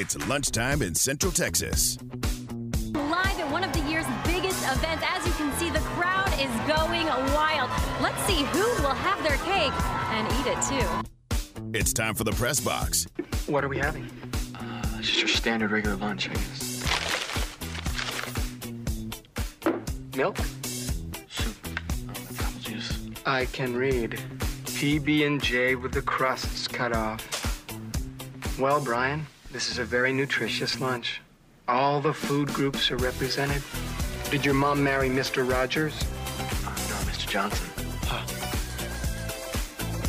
It's lunchtime in Central Texas. Live at one of the year's biggest events. As you can see, the crowd is going wild. Let's see who will have their cake and eat it too. It's time for the press box. What are we having? Uh, just your standard regular lunch, I guess. Milk? Soup. Um, apple juice. I can read. PB and J with the crusts cut off. Well, Brian, this is a very nutritious lunch. All the food groups are represented. Did your mom marry Mr. Rogers? Uh, no, Mr. Johnson.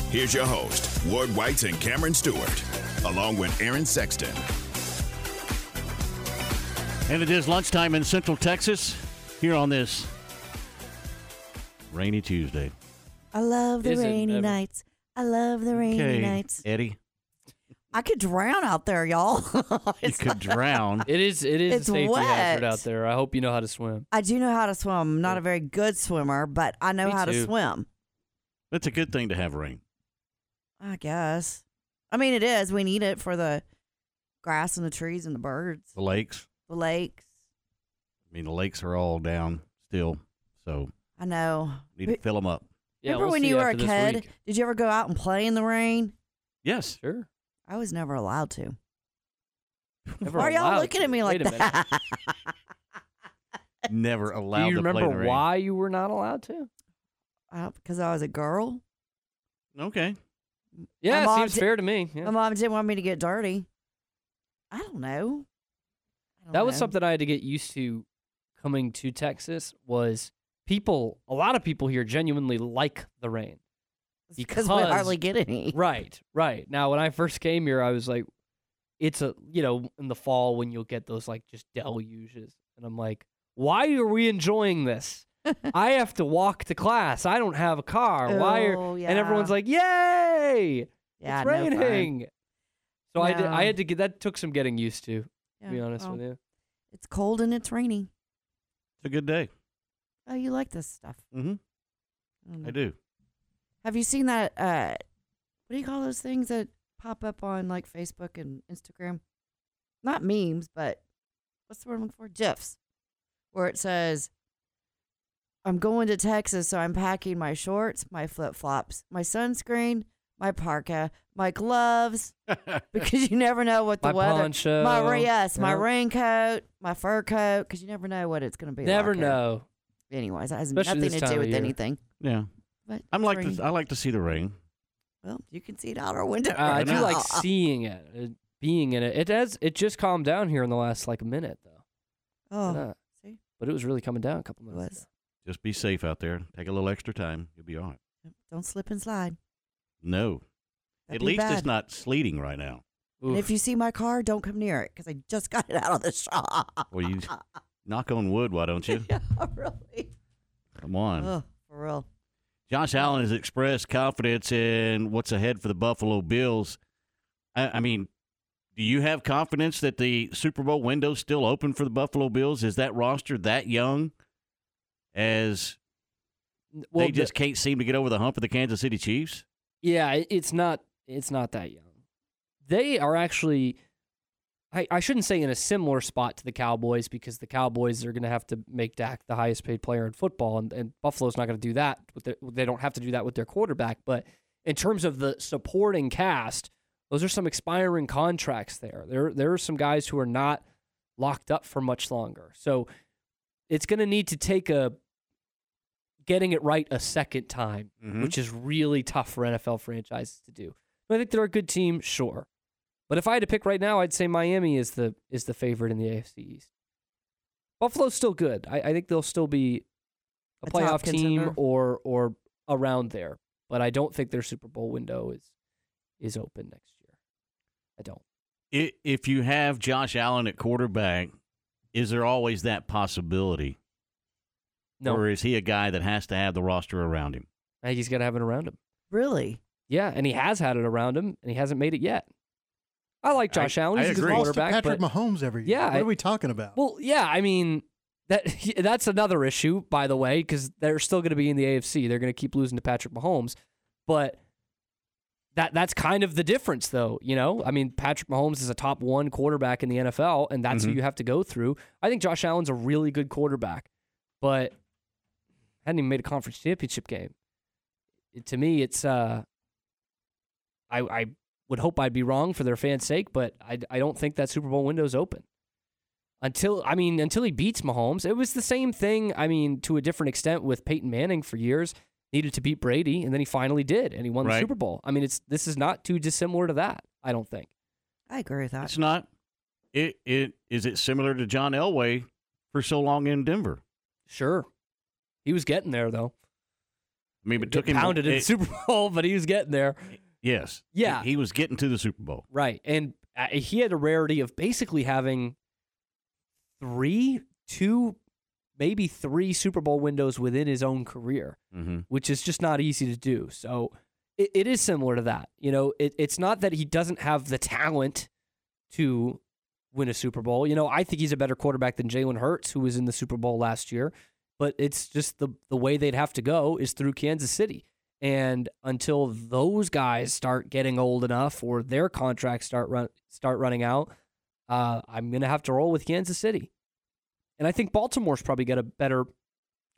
Here's your host, Ward White and Cameron Stewart, along with Aaron Sexton. And it is lunchtime in Central Texas here on this rainy Tuesday. I love the Is it rainy ever? nights. I love the rainy Okay, nights. Eddie, I could drown out there, y'all. you could not- drown. It is it is It's a safety hazard wet. out there. I hope you know how to swim. I do know how to swim. I'm not a very good swimmer, but I know Me how to swim. It's a good thing to have rain. I guess. I mean, it is. We need it for the grass and the trees and the birds, The lakes, the lakes. I mean, the lakes are all down still, so I know. need to fill them up. Yeah, Remember we'll when you were a kid? week. Did you ever go out and play in the rain? Yes, Sure. I was never allowed to. Never Why are y'all allowed looking to. at me like Wait a that? never allowed Do you to play in remember the rain. why you were not allowed to? Uh, because I was a girl. Okay, Yeah, mom it seems di- fair to me. Yeah. My mom didn't want me to get dirty. I don't know. I don't That was know. something I had to get used to coming to Texas was people a lot of people here genuinely like the rain. It's because we hardly get any. Right, right. Now when I first came here I was like it's a you know, in the fall when you'll get those like just deluges and I'm like, why are we enjoying this? I have to walk to class. I don't have a car. Why are Oh, and everyone's like, Yay! yeah, it's no fun. raining. So I did I had to get that took some getting used to, to be honest well, with you. It's cold and it's rainy. it's a good day. Oh, you like this stuff? Mm-hmm. don't I do. Have you seen that? Uh, what do you call those things that pop up on like Facebook and Instagram? Not memes, but what's the word I'm looking for? GIFs, where it says, "I'm going to Texas, so I'm packing my shorts, my flip flops, my sunscreen, my parka, my gloves, because you never know what the My weather." poncho. My ra- yes, my Yep. raincoat, my fur coat, because you never know what it's going to be. Never like know. Anyways, it has Especially nothing to do with year. anything. yeah, But I'm like to, I like to see the rain. Well, you can see it out our window. Uh, I right do like seeing it, uh, being in it. It has. It just calmed down here in the last like a minute though. Oh, Yeah. see, But it was really coming down a couple it minutes. was. Just be safe out there. Take a little extra time. You'll be all right. Don't slip and slide. No, That'd at least bad. it's not sleeting right now. And if you see my car, don't come near it because I just got it out of the shop. Well, you knock on wood, why don't you? yeah, really. Come on. Oh, for real. Josh Allen has expressed confidence in what's ahead for the Buffalo Bills. I, I mean, do you have confidence that the Super Bowl window's still open for the Buffalo Bills? Is that roster that young as well, they the- just can't seem to get over the hump of the Kansas City Chiefs? yeah, it's not. It's not that young. They are actually. I, I shouldn't say in a similar spot to the Cowboys because the Cowboys are going to have to make Dak the highest paid player in football, and, and Buffalo's not going to do that. With their, they don't have to do that with their quarterback. But in terms of the supporting cast, those are some expiring contracts there. There there are some guys who are not locked up for much longer. So it's going to need to take a getting it right a second time, Mhm. which is really tough for NFL franchises to do. I think they're a good team, sure. But if I had to pick right now, I'd say Miami is the is the favorite in the AFC East. Buffalo's still good. I, I think they'll still be a, A playoff team or or around there. But I don't think their Super Bowl window is is open next year. I don't. I- If you have Josh Allen at quarterback, is there always that possibility? No, Or is he a guy that has to have the roster around him? I think he's got to have it around him. Really? Yeah, and he has had it around him, and he hasn't made it yet. I like Josh I- Allen. I He's a agree. good Lost Lost to quarterback. Patrick but, Mahomes every year. Yeah, What I- are we talking about? well, yeah, I mean that that's another issue, by the way, because they're still going to be in the AFC. They're going to keep losing to Patrick Mahomes, but that that's kind of the difference, though. You know, I mean, Patrick Mahomes is a top one quarterback in the NFL, and that's who Mhm. you have to go through. I think Josh Allen's a really good quarterback, but hadn't even made a conference championship game. It- to me, it's uh, I I would hope I'd be wrong for their fans' sake, but I I don't think that Super Bowl window's open until I mean until he beats Mahomes. It was the same thing. I mean, to a different extent with Peyton Manning for years. Needed to beat Brady, and then he finally did, and he won the Super Bowl. I mean, it's this is not too dissimilar to that. I don't think. I agree with that. It's not. It it is it similar to John Elway for so long in Denver. Sure, he was getting there though. I mean, but Get took him pounded in the Super Bowl, but he was getting there. Yes. Yeah. He, he was getting to the Super Bowl. Right. And uh, he had a rarity of basically having three, two, maybe three Super Bowl windows within his own career, Mm-hmm. which is just not easy to do. So it, it is similar to that. You know, it, it's not that he doesn't have the talent to win a Super Bowl. You know, I think he's a better quarterback than Jalen Hurts, who was in the Super Bowl last year. But it's just the the way they'd have to go is through Kansas City. And until those guys start getting old enough or their contracts start run start running out, uh, I'm gonna have to roll with Kansas City. And I think Baltimore's probably got a better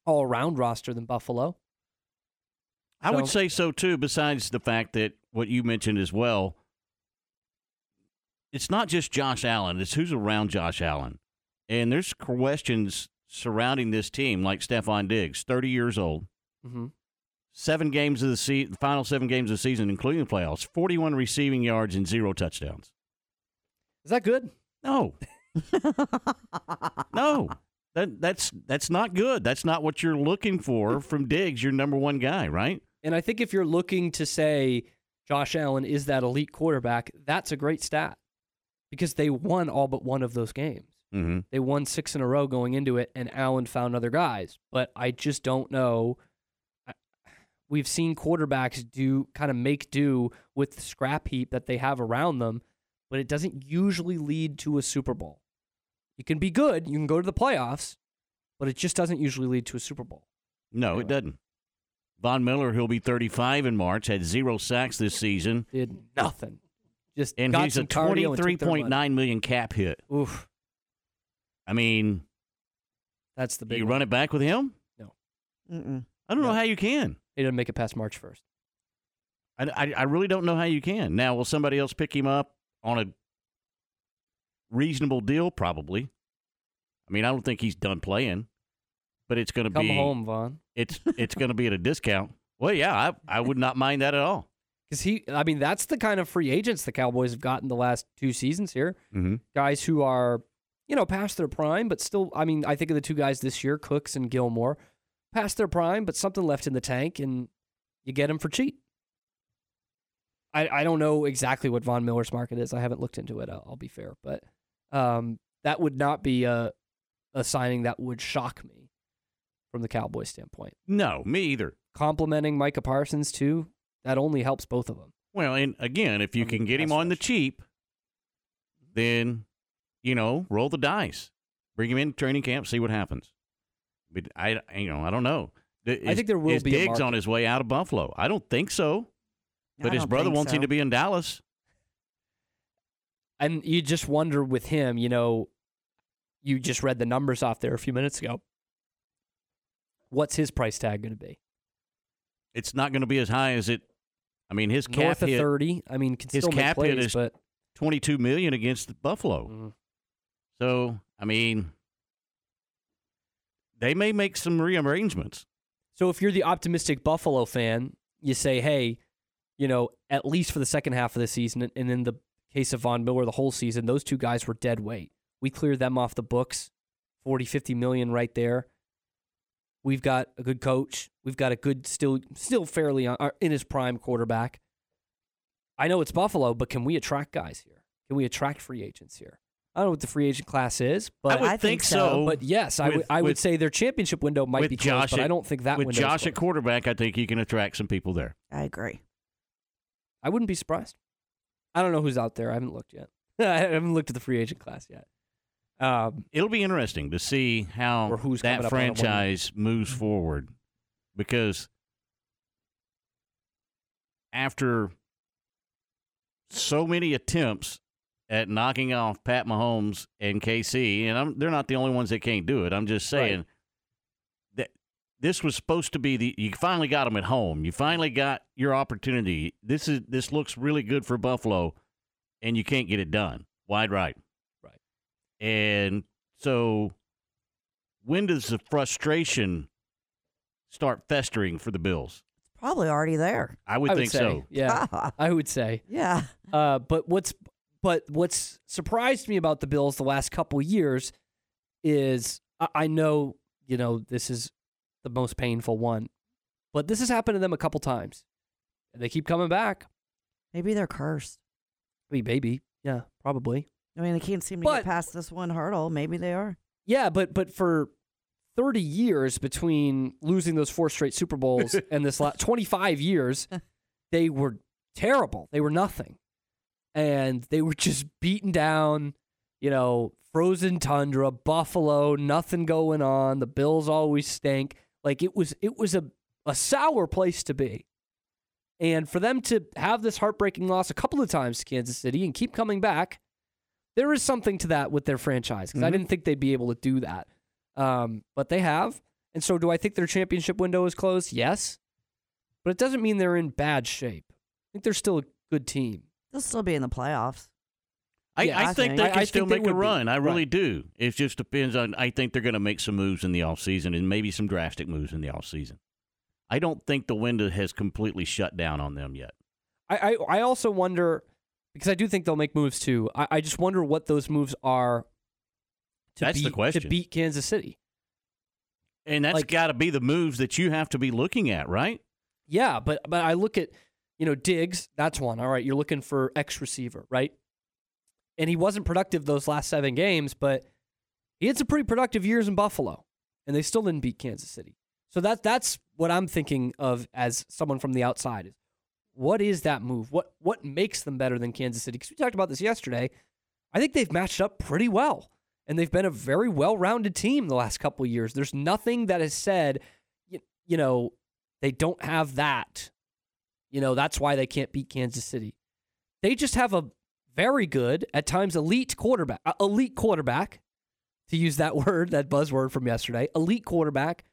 all around roster than Buffalo. I would say so too, besides the fact that what you mentioned as well. It's not just Josh Allen, it's who's around Josh Allen. And there's questions surrounding this team, like Stefon Diggs, 30 years old, Mm-hmm. Seven games of the se- final seven games of the season, including the playoffs, 41 receiving yards and zero touchdowns. Is that good? No, no, that that's that's not good. That's not what you're looking for from Diggs, your number one guy, right? And I think if you're looking to say Josh Allen is that elite quarterback, that's a great stat because they won all but one of those games. Mm-hmm. They won six in a row going into it, and Allen found other guys. But I just don't know. I- We've seen quarterbacks do kind of make do with the scrap heap that they have around them, but it doesn't usually lead to a Super Bowl. You can be good, you can go to the playoffs, but it just doesn't usually lead to a Super Bowl. No, Anyway. it doesn't. Von Miller, who'll be 35 in March, had zero sacks this season, Did nothing. Just and got he's a some cardio and took their money. 23.9 million cap hit. Oof, I mean, that's the big. you one. run it back with him? Mm-mm. I don't know how you can. He didn't make it past March first. I, I, I really don't know how you can. Now, will somebody else pick him up on a reasonable deal? Probably. I mean, I don't think he's done playing, but it's going to Come be home, Vaughn. it's it's going to be at a discount. Well, yeah, I I would not mind that at all. Because he, I mean, that's the kind of free agents the Cowboys have gotten the last two seasons here. Mm-hmm. Guys who are, you know, past their prime, but still, I mean, I think of the two guys this year, Cooks and Gilmore, past their prime, but something left in the tank, and you get them for cheap. I, I don't know exactly what Von Miller's market is. I haven't looked into it. I'll, I'll be fair, but um, that would not be a a signing that would shock me from the Cowboys standpoint. No, me either. Complementing Micah Parsons too, that only helps both of them. Well, and again, if you On can get him on the cheap, then you know, roll the dice, bring him in training camp, see what happens. But I, you know, I don't know. Is, I think there will is be a Diggs on his way out of Buffalo. I don't think so. I But his brother wants him to be in Dallas. And you just wonder with him, you know, you just read the numbers off there a few minutes ago. What's his price tag going to be? It's not going to be as high as it. I mean, his cap North of hit 30. I mean, can his still make cap hit is- but twenty-two million against Buffalo. Mhm. So I mean, they may make some rearrangements. So if you're the optimistic Buffalo fan, you say, hey, you know, at least for the second half of the season, and in the case of Von Miller, the whole season, those two guys were dead weight. We cleared them off the books, 40, 50 million right there. We've got a good coach. We've got a good, still, still fairly on, uh, in his prime quarterback. I know it's Buffalo, but can we attract guys here? Can we attract free agents here? I don't know what the free agent class is, but I would I think think so. so. but yes, I with- would I would say their championship window might be closed, Josh but at- I don't think that with window is Josh at quarterback, I think he can attract some people there. I agree. I wouldn't be surprised. I don't know who's out there. I haven't looked yet. I haven't looked at the free agent class yet. Um, It'll be interesting to see how Or who's that coming up on a one-year- franchise moves forward because after so many attempts at knocking off Pat Mahomes and KC, and I'm, they're not the only ones that can't do it. I'm just saying Right. that this was supposed to be the. You finally got them at home. You finally got your opportunity. This is this looks really good for Buffalo, and you can't get it done. Wide right. Right. And so, when does the frustration start festering for the Bills? Probably already there. I would I would think say, so. Yeah, I would say. yeah. Uh, but what's but what's surprised me about the Bills the last couple years is I, I know you know this is the most painful one, but this has happened to them a couple times, and they keep coming back. Maybe they're cursed. I mean, maybe, yeah, probably, I mean, they can't seem to But- get past this one hurdle. Maybe they are. yeah, but but for. 30 years between losing those four straight Super Bowls and this last 25 years, they were terrible. They were nothing. And they were just beaten down, you know, frozen tundra, Buffalo, nothing going on. The Bills always stink. Like it was it was a, a sour place to be. And for them to have this heartbreaking loss a couple of times to Kansas City and keep coming back, there is something to that with their franchise because I Mhm. didn't think they'd be able to do that. Um, but they have. And so do I think their championship window is closed? Yes. But it doesn't mean they're in bad shape. I think they're still a good team. They'll still be in the playoffs. I, Yeah, I, I think think- they can I still think make a would be. run. I Right. really do. It just depends on. I think they're going to make some moves in the offseason and maybe some drastic moves in the offseason. I don't think the window has completely shut down on them yet. I, I, I also wonder because I do think they'll make moves too. I, I just wonder what those moves are. To That's the beat, question. To beat Kansas City, And that's Like- got to be the moves that you have to be looking at, right? yeah. But but I look at you know Diggs. That's one. All right, you're looking for X receiver, right? And he wasn't productive those last seven games, but he had some pretty productive years in Buffalo, and they still didn't beat Kansas City. So that that's what I'm thinking of as someone from the outside is what is that move? What what makes them better than Kansas City? Because we talked about this yesterday. I think they've matched up pretty well, and they've been a very well-rounded team the last couple years. There's nothing that has said, you, you know, they don't have that. You know, that's why they can't beat Kansas City. They just have a very good, at times elite quarterback, uh, elite quarterback, to use that word, that buzzword from yesterday, elite quarterback,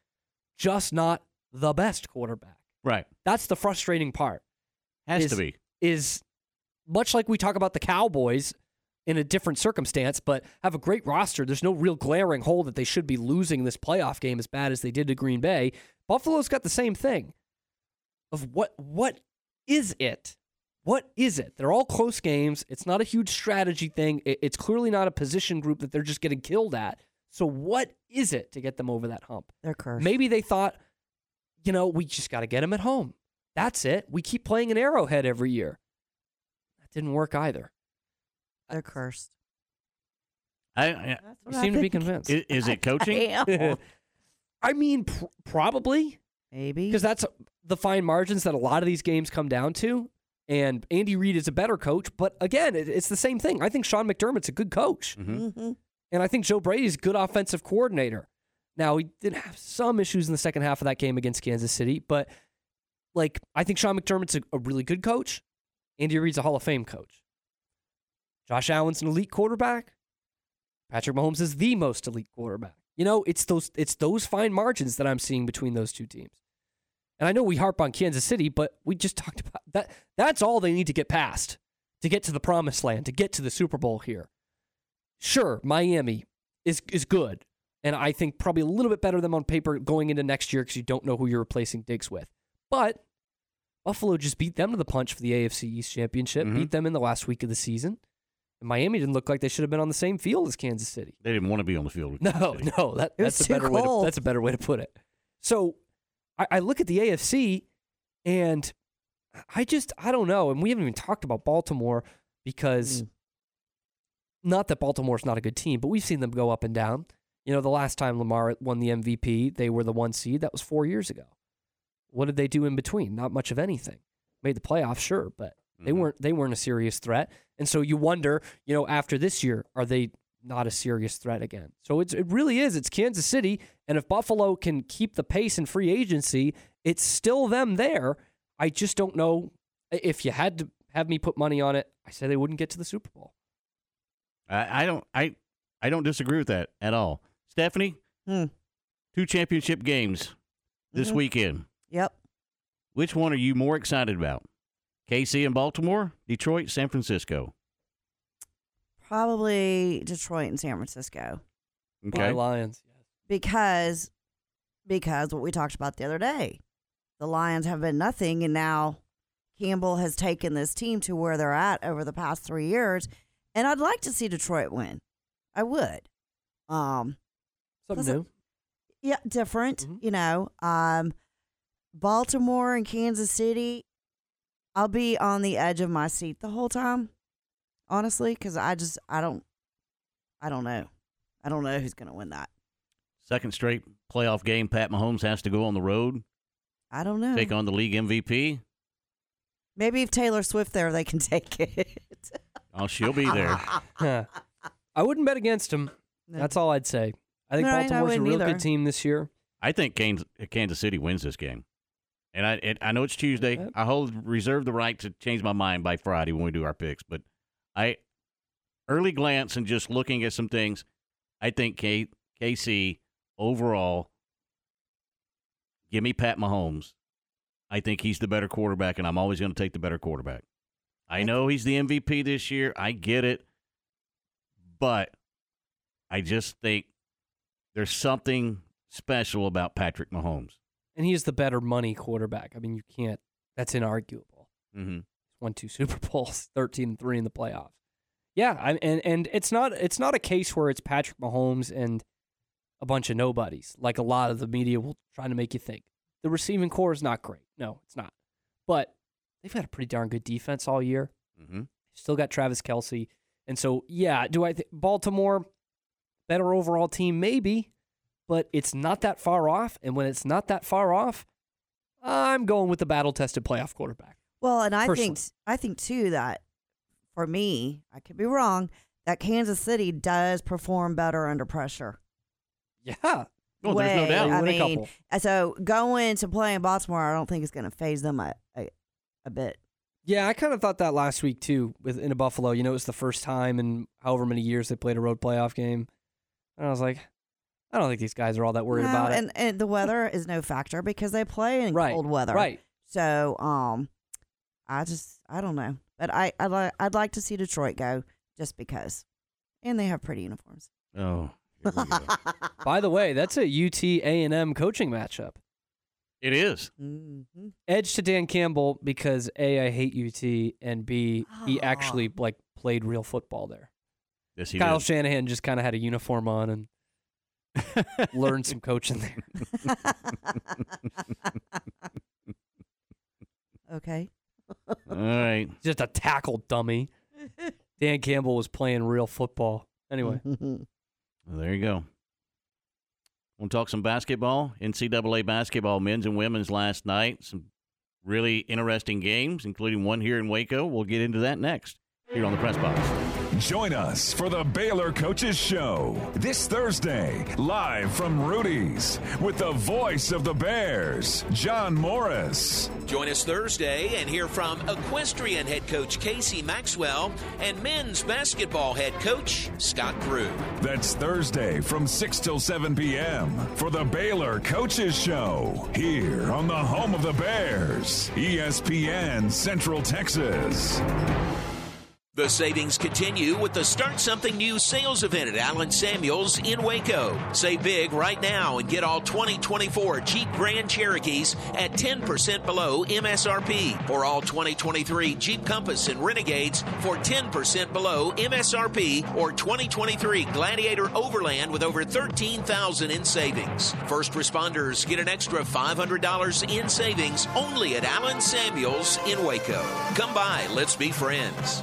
just not the best quarterback. Right. That's the frustrating part. Has Is- to be. Is much like we talk about the Cowboys in a different circumstance, but have a great roster. There's no real glaring hole that they should be losing this playoff game as bad as they did to Green Bay. Buffalo's got the same thing. Of what what is it? What is it? They're all close games. It's not a huge strategy thing. It's clearly not a position group that they're just getting killed at. So what is it to get them over that hump? They're cursed. Maybe they thought, you know, we just got to get them at home. That's it. We keep playing an arrowhead every year. That didn't work either. They're cursed. I, I, That's You what I seem to be convinced. i- is it coaching? I. I mean, pr- probably Maybe. because that's the fine margins that a lot of these games come down to. And Andy Reid is a better coach, but again, it, it's the same thing. I think Sean McDermott's a good coach, Mhm. Mhm. and I think Joe Brady's a good offensive coordinator. Now he did have some issues in the second half of that game against Kansas City, but like I think Sean McDermott's a, a really good coach. Andy Reid's a Hall of Fame coach. Josh Allen's an elite quarterback. Patrick Mahomes is the most elite quarterback. You know, it's those it's those fine margins that I'm seeing between those two teams. And I know we harp on Kansas City, but we just talked about that. That's all they need to get past to get to the promised land, to get to the Super Bowl here. Sure, Miami is is good, and I think probably a little bit better than on paper going into next year because you don't know who you're replacing Diggs with. But Buffalo just beat them to the punch for the AFC East Championship, Mhm. beat them in the last week of the season. And Miami didn't look like they should have been on the same field as Kansas City. They didn't want to be on the field. with No, City. no, that, It was that's a too better way. To, cold. that's a better way to put it. So, I, I look at the AFC, and I just I don't know. And we haven't even talked about Baltimore because, Mm. not that Baltimore's not a good team, but we've seen them go up and down. You know, the last time Lamar won the MVP, they were the one seed. That was four years ago. What did they do in between? Not much of anything. Made the playoffs, sure, but they Mhm. weren't they weren't a serious threat. And so you wonder, you know, after this year, are they not a serious threat again? So it's it really is. It's Kansas City, and if Buffalo can keep the pace in free agency, it's still them there. I just don't know if you had to have me put money on it, I say they wouldn't get to the Super Bowl. I, I don't I I don't disagree with that at all. Stephanie, Hmm. two championship games this Mhm. weekend. Yep. Which one are you more excited about? KC and Baltimore, Detroit, San Francisco. Probably Detroit and San Francisco Okay. My Lions. because because what we talked about the other day, the Lions have been nothing, and now Campbell has taken this team to where they're at over the past three years, and I'd like to see Detroit win. I would. Um, Something Plus, new. yeah, different, Mhm. you know. Um, Baltimore and Kansas City, I'll be on the edge of my seat the whole time, honestly, because I just I don't, I don't know, I don't know who's gonna win that. Second straight playoff game. Pat Mahomes has to go on the road, I don't know. take on the league MVP. Maybe if Taylor Swift there, they can take it. Oh, she'll be there. Huh. I wouldn't bet against him. No. That's all I'd say. I think No, I- I Baltimore's a wouldn't real either. good team this year. I think Kansas, Kansas City wins this game. And I and I know it's Tuesday. Okay. I hold reserve the right to change my mind by Friday when we do our picks. But I early glance and just looking at some things, I think K, KC overall. Give me Pat Mahomes. I think he's the better quarterback, and I'm always going to take the better quarterback. I know he's the MVP this year. I get it, but I just think there's something special about Patrick Mahomes. And he is the better money quarterback. I mean, you can't, that's inarguable. Mm-hmm. Won two Super Bowls, 13 and 3 in the playoffs. Yeah, I, and and it's not it's not a case where it's Patrick Mahomes and a bunch of nobodies like a lot of the media will try to make you think. The receiving corps is not great. No, it's not. But they've had a pretty darn good defense all year. Mm-hmm. Still got Travis Kelce. And so, yeah, do I think Baltimore, better overall team? Maybe, but it's not that far off. And when it's not that far off, I'm going with the battle tested playoff quarterback. Well, and I Personally. think I think too that for me, I could be wrong, that Kansas City does perform better under pressure. Yeah. Oh, there's no doubt. I mean, uh, so going to play in Baltimore, I don't think it's going to faze them a, a, a bit. Yeah, I kind of thought that last week too with in a Buffalo. You know, it was the first time in however many years they played a road playoff game. And I was like, I don't think these guys are all that worried No, about it. and, and the weather is no factor because they play in right. cold weather. Right. So, um, I just I don't know, but I I li- I'd like to see Detroit go just because, and they have pretty uniforms. Oh, here we go. By the way, that's a UT A and M coaching matchup. it is. hmm Edge to Dan Campbell because A, I hate UT, and B, he actually like played real football there. Yes, he Kyle did. Shanahan just kind of had a uniform on and learned some coaching there. okay. All right. Just a tackle dummy. Dan Campbell was playing real football. Anyway, Well, there you go. Want to talk some basketball? NCAA basketball, men's and women's last night. Some really interesting games, including one here in Waco. We'll get into that next here on the press box. Join us for the Baylor Coaches Show this Thursday, live from Rudy's, with the voice of the Bears, John Morris. Join us Thursday and hear from equestrian head coach Casie Maxwell and men's basketball head coach Scott Drew. That's Thursday from 6 till 7 p.m. for the Baylor Coaches Show here on the home of the Bears, ESPN Central Texas. The savings continue with the Start Something New sales event at Allen Samuels in Waco. Save big right now and get all 2024 Jeep Grand Cherokees at 10% below MSRP, or all 2023 Jeep Compass and Renegades for 10% below MSRP, or 2023 Gladiator Overland with over 13,000 in savings. First responders get an extra $500 in savings only at Allen Samuels in Waco. Come by, let's be friends.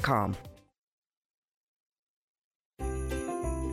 Indeed.com.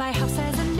My house has a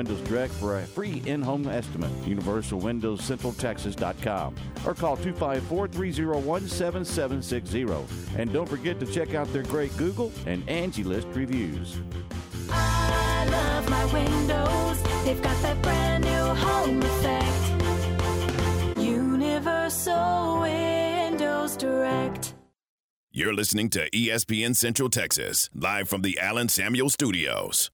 Direct for a free in-home estimate. UniversalWindowsCentralTexas.com or call 254-301-7760. And don't forget to check out their great Google and Angie List reviews. I love my windows. They've got that brand new home effect. Universal Windows Direct. You're listening to ESPN Central Texas, live from the Allen Samuel Studios.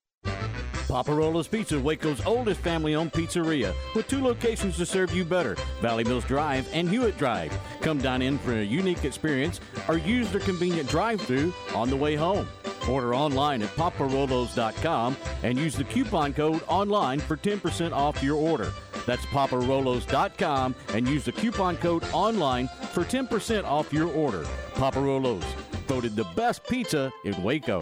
Paparolo's Pizza, Waco's oldest family owned pizzeria, with two locations to serve you better Valley Mills Drive and Hewitt Drive. Come dine in for a unique experience or use their convenient drive through on the way home. Order online at paparolos.com and use the coupon code online for 10% off your order. That's paparolos.com and use the coupon code online for 10% off your order. Paparolos, voted the best pizza in Waco.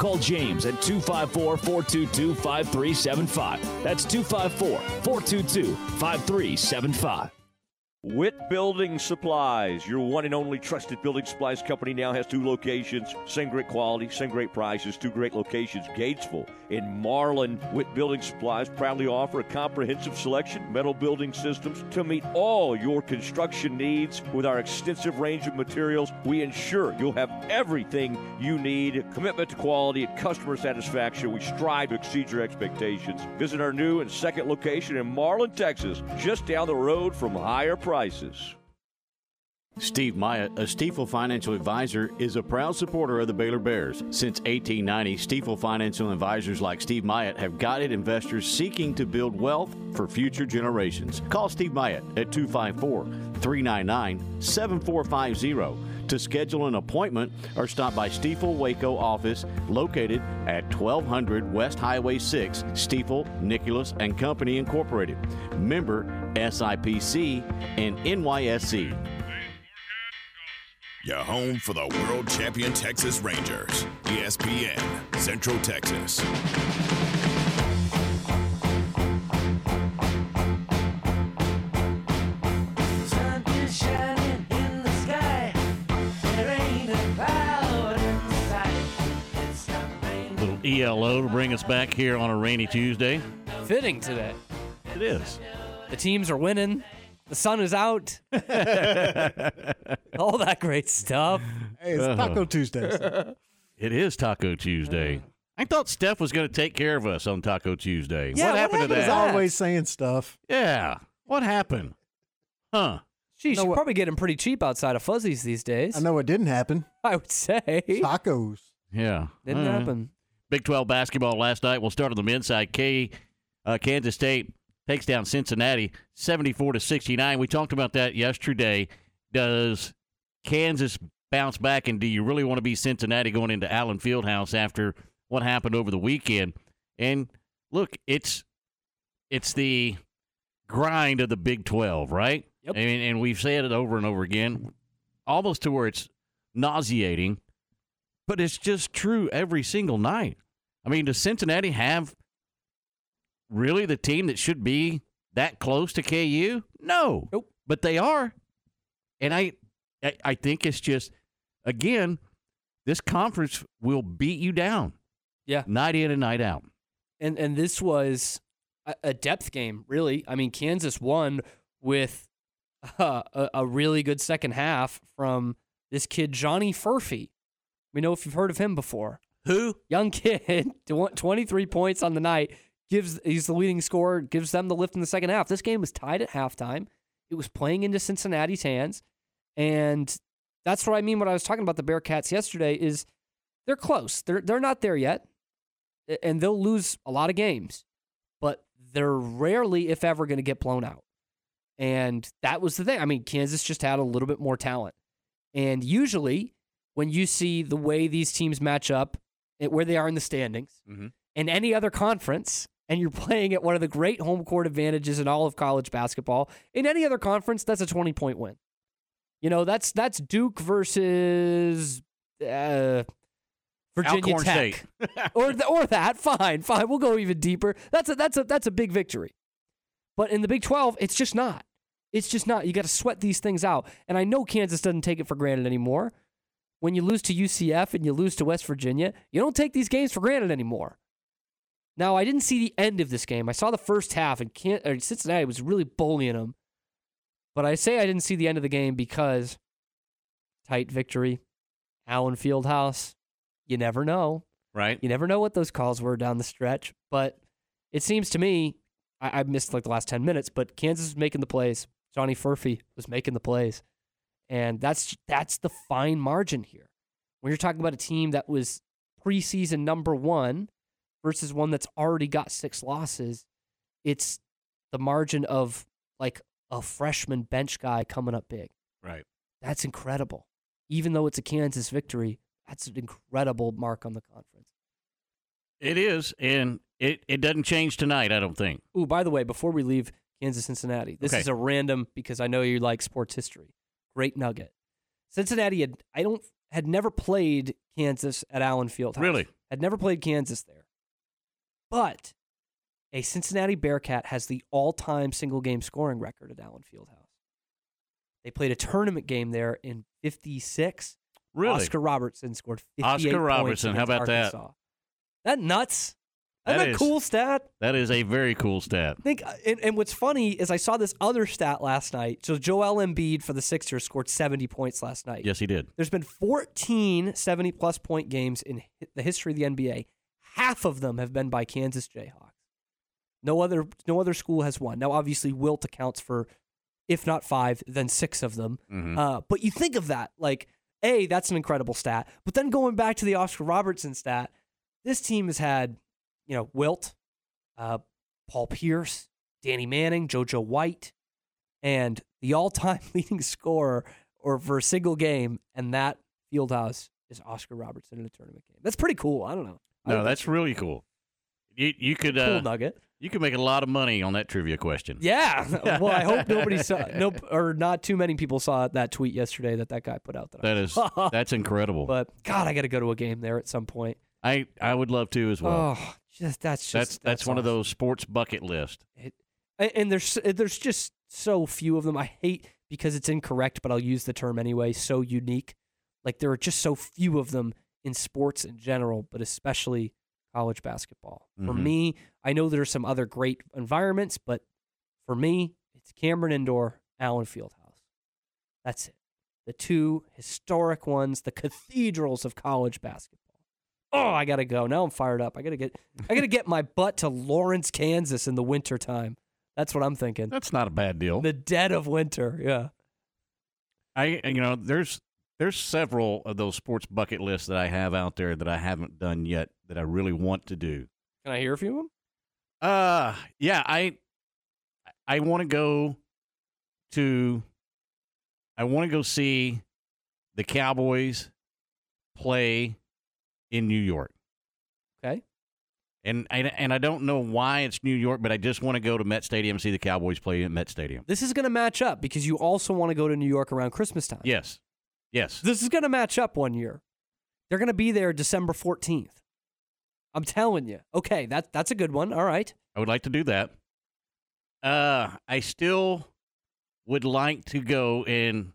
Call James at 254 422 5375. That's 254 422 5375. Witt Building Supplies, your one and only trusted building supplies company, now has two locations. Same great quality, same great prices, two great locations. Gatesville and Marlin. Witt Building Supplies proudly offer a comprehensive selection metal building systems to meet all your construction needs. With our extensive range of materials, we ensure you'll have everything you need. Commitment to quality and customer satisfaction. We strive to exceed your expectations. Visit our new and second location in Marlin, Texas, just down the road from higher prices. Steve Myatt, a Stifel financial advisor, is a proud supporter of the Baylor Bears. Since 1890, Stifel financial advisors like Steve Myatt have guided investors seeking to build wealth for future generations. Call Steve Myatt at 254 399 7450 to schedule an appointment or stop by Stifel Waco office located at 1200 West Highway 6, Stifel, Nicolaus and Company Incorporated. Member SIPC and NYSE. Your home for the world champion Texas Rangers. ESPN Central Texas. ELO to bring us back here on a rainy Tuesday. Fitting today. It is. The teams are winning. The sun is out. All that great stuff. Hey, it's Taco Tuesday. It is Taco Tuesday. I thought Steph was going to take care of us on Taco Tuesday. Yeah, what happened to He's that? always saying stuff. Yeah. What happened? Huh. She's probably getting pretty cheap outside of Fuzzy's these days. I know it didn't happen. I would say. Tacos. Yeah. Didn't All right. happen. Big 12 basketball last night. We'll start on the men's side. K, uh, Kansas State takes down Cincinnati 74 to 69. We talked about that yesterday. Does Kansas bounce back, and do you really want to be Cincinnati going into Allen Fieldhouse after what happened over the weekend? And look, it's it's the grind of the Big 12, right? Yep. I mean, and we've said it over and over again, almost to where it's nauseating, but it's just true every single night. I mean, does Cincinnati have really the team that should be that close to KU? No. Nope. But they are. And I, I I think it's just again, this conference will beat you down. Yeah. Night in and night out. and and this was a, a depth game, really. I mean, Kansas won with uh, a, a really good second half from this kid Johnny Furphy. We know if you've heard of him before. Who? Young kid, 23 points on the night. Gives he's the leading scorer. Gives them the lift in the second half. This game was tied at halftime. It was playing into Cincinnati's hands, and that's what I mean. What I was talking about the Bearcats yesterday is they're close. They're they're not there yet, and they'll lose a lot of games, but they're rarely, if ever, going to get blown out. And that was the thing. I mean, Kansas just had a little bit more talent, and usually when you see the way these teams match up, at where they are in the standings, Mhm. in any other conference, and you're playing at one of the great home court advantages in all of college basketball, in any other conference, that's a 20 point win. You know, that's that's Duke versus uh, Virginia Alcorn Tech, or th- or that. Fine, fine. We'll go even deeper. That's a that's a that's a big victory. But in the Big 12, it's just not. It's just not. You got to sweat these things out. And I know Kansas doesn't take it for granted anymore. When you lose to UCF and you lose to West Virginia, you don't take these games for granted anymore. Now, I didn't see the end of this game. I saw the first half, and Cincinnati was really bullying them. But I say I didn't see the end of the game because tight victory, Allen Fieldhouse. You never know. Right. You never know what those calls were down the stretch. But it seems to me, I, I missed like the last 10 minutes, but Kansas was making the plays. Johnny Furphy was making the plays. And that's that's the fine margin here. When you're talking about a team that was preseason number one versus one that's already got six losses, it's the margin of like a freshman bench guy coming up big. Right. That's incredible. Even though it's a Kansas victory, that's an incredible mark on the conference. It is, and it, it doesn't change tonight, I don't think. Ooh, by the way, before we leave Kansas Cincinnati, this Okay. is a random because I know you like sports history. Great nugget. Cincinnati had I don't had never played Kansas at Allen Fieldhouse. Really? Had never played Kansas there. But a Cincinnati Bearcat has the all-time single game scoring record at Allen Fieldhouse. They played a tournament game there in 56. Really? Oscar Robertson scored 58 Oscar Robertson, how about that? That nuts? Isn't That that, is- cool stat? That is a very cool stat. I think, and, and what's funny is I saw this other stat last night. So Joel Embiid for the Sixers scored 70 points last night. Yes, he did. There's been 14 70 plus point games in the history of the NBA. Half of them have been by Kansas Jayhawks. No other no other school has won. Now, obviously, Wilt accounts for, if not five, then six of them. Mhm. Uh, but you think of that, like, A, that's an incredible stat. But then going back to the Oscar Robertson stat, this team has had, you know, Wilt, uh, Paul Pierce, Danny Manning, JoJo White, and the all-time leading scorer or for a single game, and that Fieldhouse is Oscar Robertson in a tournament game. That's pretty cool. I don't know. I No, that's really cool. You you could cool uh, nugget. you could make a lot of money on that trivia question. Yeah. well, I hope nobody saw nope or not too many people saw that tweet yesterday that that guy put out. That, That is that's incredible. But God, I got to go to a game there at some point. I I would love to as well. Oh, just that's just that's that's, one of those sports bucket list. It, and there's there's just so few of them. I hate because it's incorrect, but I'll use the term anyway. So unique, like there are just so few of them in sports in general, but especially college basketball. For Mhm. me, I know there are some other great environments, but for me, it's Cameron Indoor, Allen Fieldhouse. That's it. The two historic ones, the cathedrals of college basketball. Oh, I gotta go. Now I'm fired up. I gotta get I gotta get my butt to Lawrence, Kansas in the wintertime. That's what I'm thinking. That's not a bad deal. The dead of winter, yeah. I you know there's there's several of those sports bucket lists that I have out there that I haven't done yet that I really want to do. Can I hear a few of them? Uh yeah, I I want to go to I want to go see the Cowboys play in New York. Okay. And I and I don't know why it's New York, but I just want to go to Met Stadium and see the Cowboys play at Met Stadium. This is going to match up because you also want to go to New York around Christmas time. Yes. Yes. This is going to match up one year. They're going to be there December 14th. I'm telling you. Okay, that that's a good one. All right. I would like to do that. Uh, I still would like to go and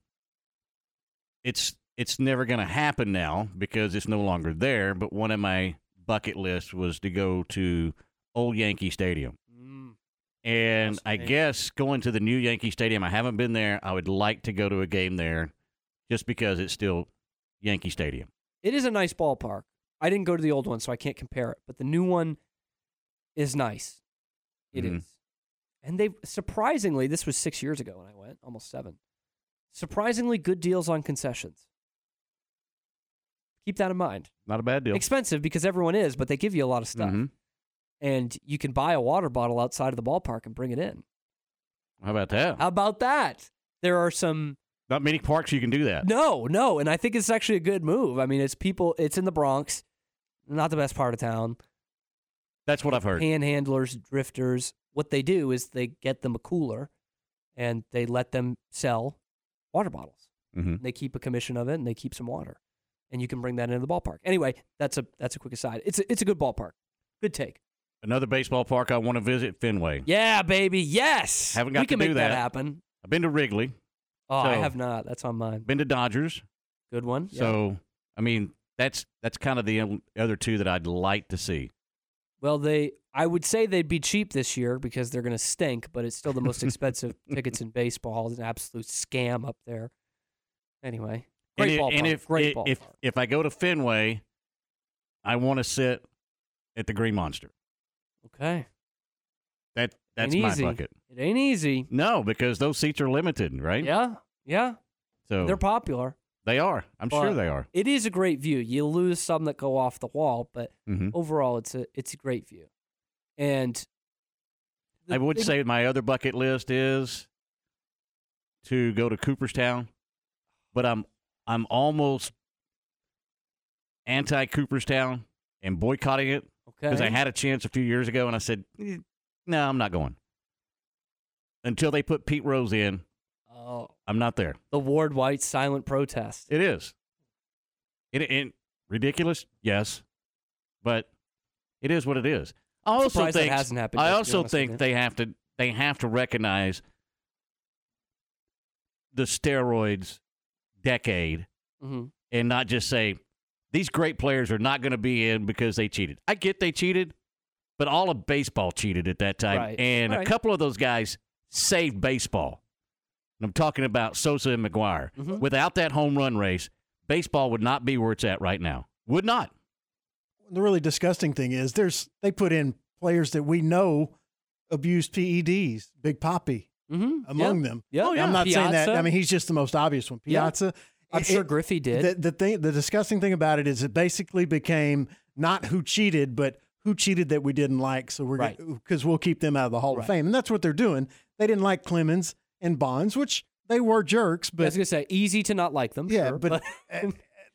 it's it's never going to happen now because it's no longer there. But one of my bucket lists was to go to Old Yankee Stadium, and I guess going to the new Yankee Stadium. I haven't been there. I would like to go to a game there, just because it's still Yankee Stadium. It is a nice ballpark. I didn't go to the old one, so I can't compare it, but the new one is nice. It is, Mhm. And they surprisingly, this was 6 years ago when I went, almost 7. Surprisingly good deals on concessions. Keep that in mind. Not a bad deal. Expensive because everyone is, but they give you a lot of stuff. Mhm. And you can buy a water bottle outside of the ballpark and bring it in. How about that? How about that? There are some Not many parks you can do that. No, no, and I think it's actually a good move. I mean, it's people it's in the Bronx, not the best part of town. That's what I've heard. Panhandlers, drifters, what they do is they get them a cooler and they let them sell water bottles. Mhm. They keep a commission of it and they keep some water. And you can bring that into the ballpark. Anyway, that's a that's a quick aside. It's a, it's a good ballpark. Good take. Another baseball park I want to visit, Fenway. Yeah, baby. Yes. Haven't got we to can do make that. happen. I've been to Wrigley. Oh, I have not. That's on mine. Been to Dodgers. Good one. Yeah. So, I mean, that's that's kind of the other two that I'd like to see. Well, they I would say they'd be cheap this year because they're going to stink, but it's still the most expensive tickets in baseball. It's an absolute scam up there. Anyway, great and, ballpark. and if great i- ballpark. if if I go to Fenway, I want to sit at the Green Monster. okay, That that's Ain't my easy. bucket. it ain't easy. No, because those seats are limited, right? Yeah, yeah, So they're popular. they are. I'm sure they are. It is a great view. You lose some that go off the wall, but Mhm. overall, it's a it's a great view. And the I would say my other bucket list is to go to Cooperstown, but I'm I'm almost anti Cooperstown and boycotting it because I had a chance a few years ago and I said, "Eh, no, I'm not going until they put Pete Rose in. oh, I'm not there. the Ward White silent protest. It is. It, it ridiculous, yes, but it is what it is. I also think hasn't happened I yet, to be also think they have to they have to recognize the steroids decade Mhm. and not just say these great players are not going to be in because they cheated. I get they cheated, but all of baseball cheated at that time, Right. and a Right. couple of those guys saved baseball. And I'm talking about Sosa and McGwire. Mhm. Without that home run race, baseball would not be where it's at right now. Would not. The really disgusting thing is there's they put in players that we know abused PEDs, Big Poppy Mm-hmm. among them. Yeah. I'm not saying that. I mean, he's just the most obvious one. Yeah. Piazza. I'm It- sure Griffey did. The, the thing, the disgusting thing about it is it basically became not who cheated, but who cheated that we didn't like. So we're Right. because we'll keep them out of the Hall Right. of Fame, and that's what they're doing. They didn't like Clemens and Bonds, which they were jerks, I but was gonna say easy to not like them. yeah, sure, but, uh,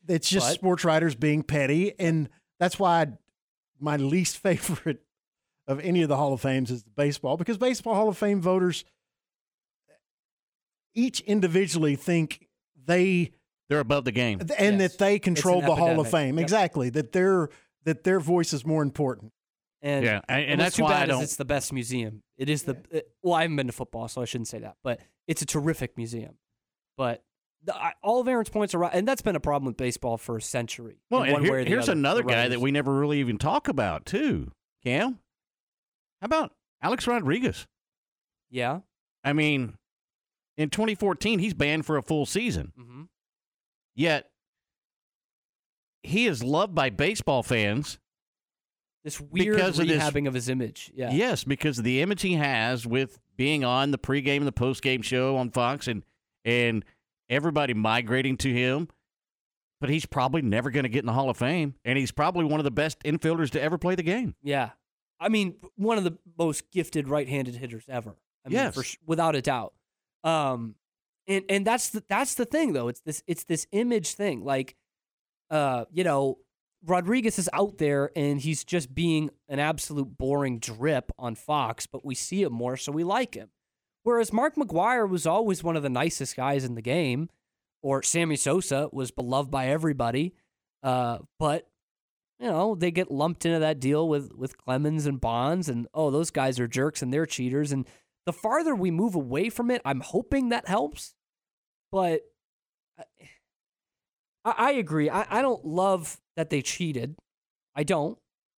it's just but- sports writers being petty, and that's why I, my least favorite of any of the Hall of Fames is the baseball because baseball Hall of Fame voters each individually think they They're above the game. and Yes. that they control an the Hall of. Fame Yep. exactly that their that their voice is more important. and Yeah, and- and that's too why I bad is don't- it's the best museum. It is the it- uh, well, I haven't been to football, so I shouldn't say that, but it's a terrific museum. But the, I- all of Aaron's points are right, and that's been a problem with baseball for a century. Well, and here- way or the here's other, another guy that we never really even talk about too. Cam, how about Alex Rodriguez? Yeah. I mean, in 2014, he's banned for a full season. Mhm. Yet he is loved by baseball fans. This weird because of this- rehabbing of his image. Yeah. Yes, because of the image he has with being on the pregame and the postgame show on Fox and and everybody migrating to him. But he's probably never going to get in the Hall of Fame, and he's probably one of the best infielders to ever play the game. Yeah. I mean, one of the most gifted right-handed hitters ever. I mean, Yes. for, without a doubt. Um, and and that's the that's the thing though. It's this it's this image thing. Like, uh, you know, Rodriguez is out there and he's just being an absolute boring drip on Fox, but we see him more, so we like him. Whereas Mark McGwire was always one of the nicest guys in the game, or Sammy Sosa was beloved by everybody. Uh, but you know, they get lumped into that deal with with Clemens and Bonds, and oh, those guys are jerks and they're cheaters. And the farther we move away from it, I'm hoping that helps. But uh, I, I agree. I, I don't love that they cheated. I don't.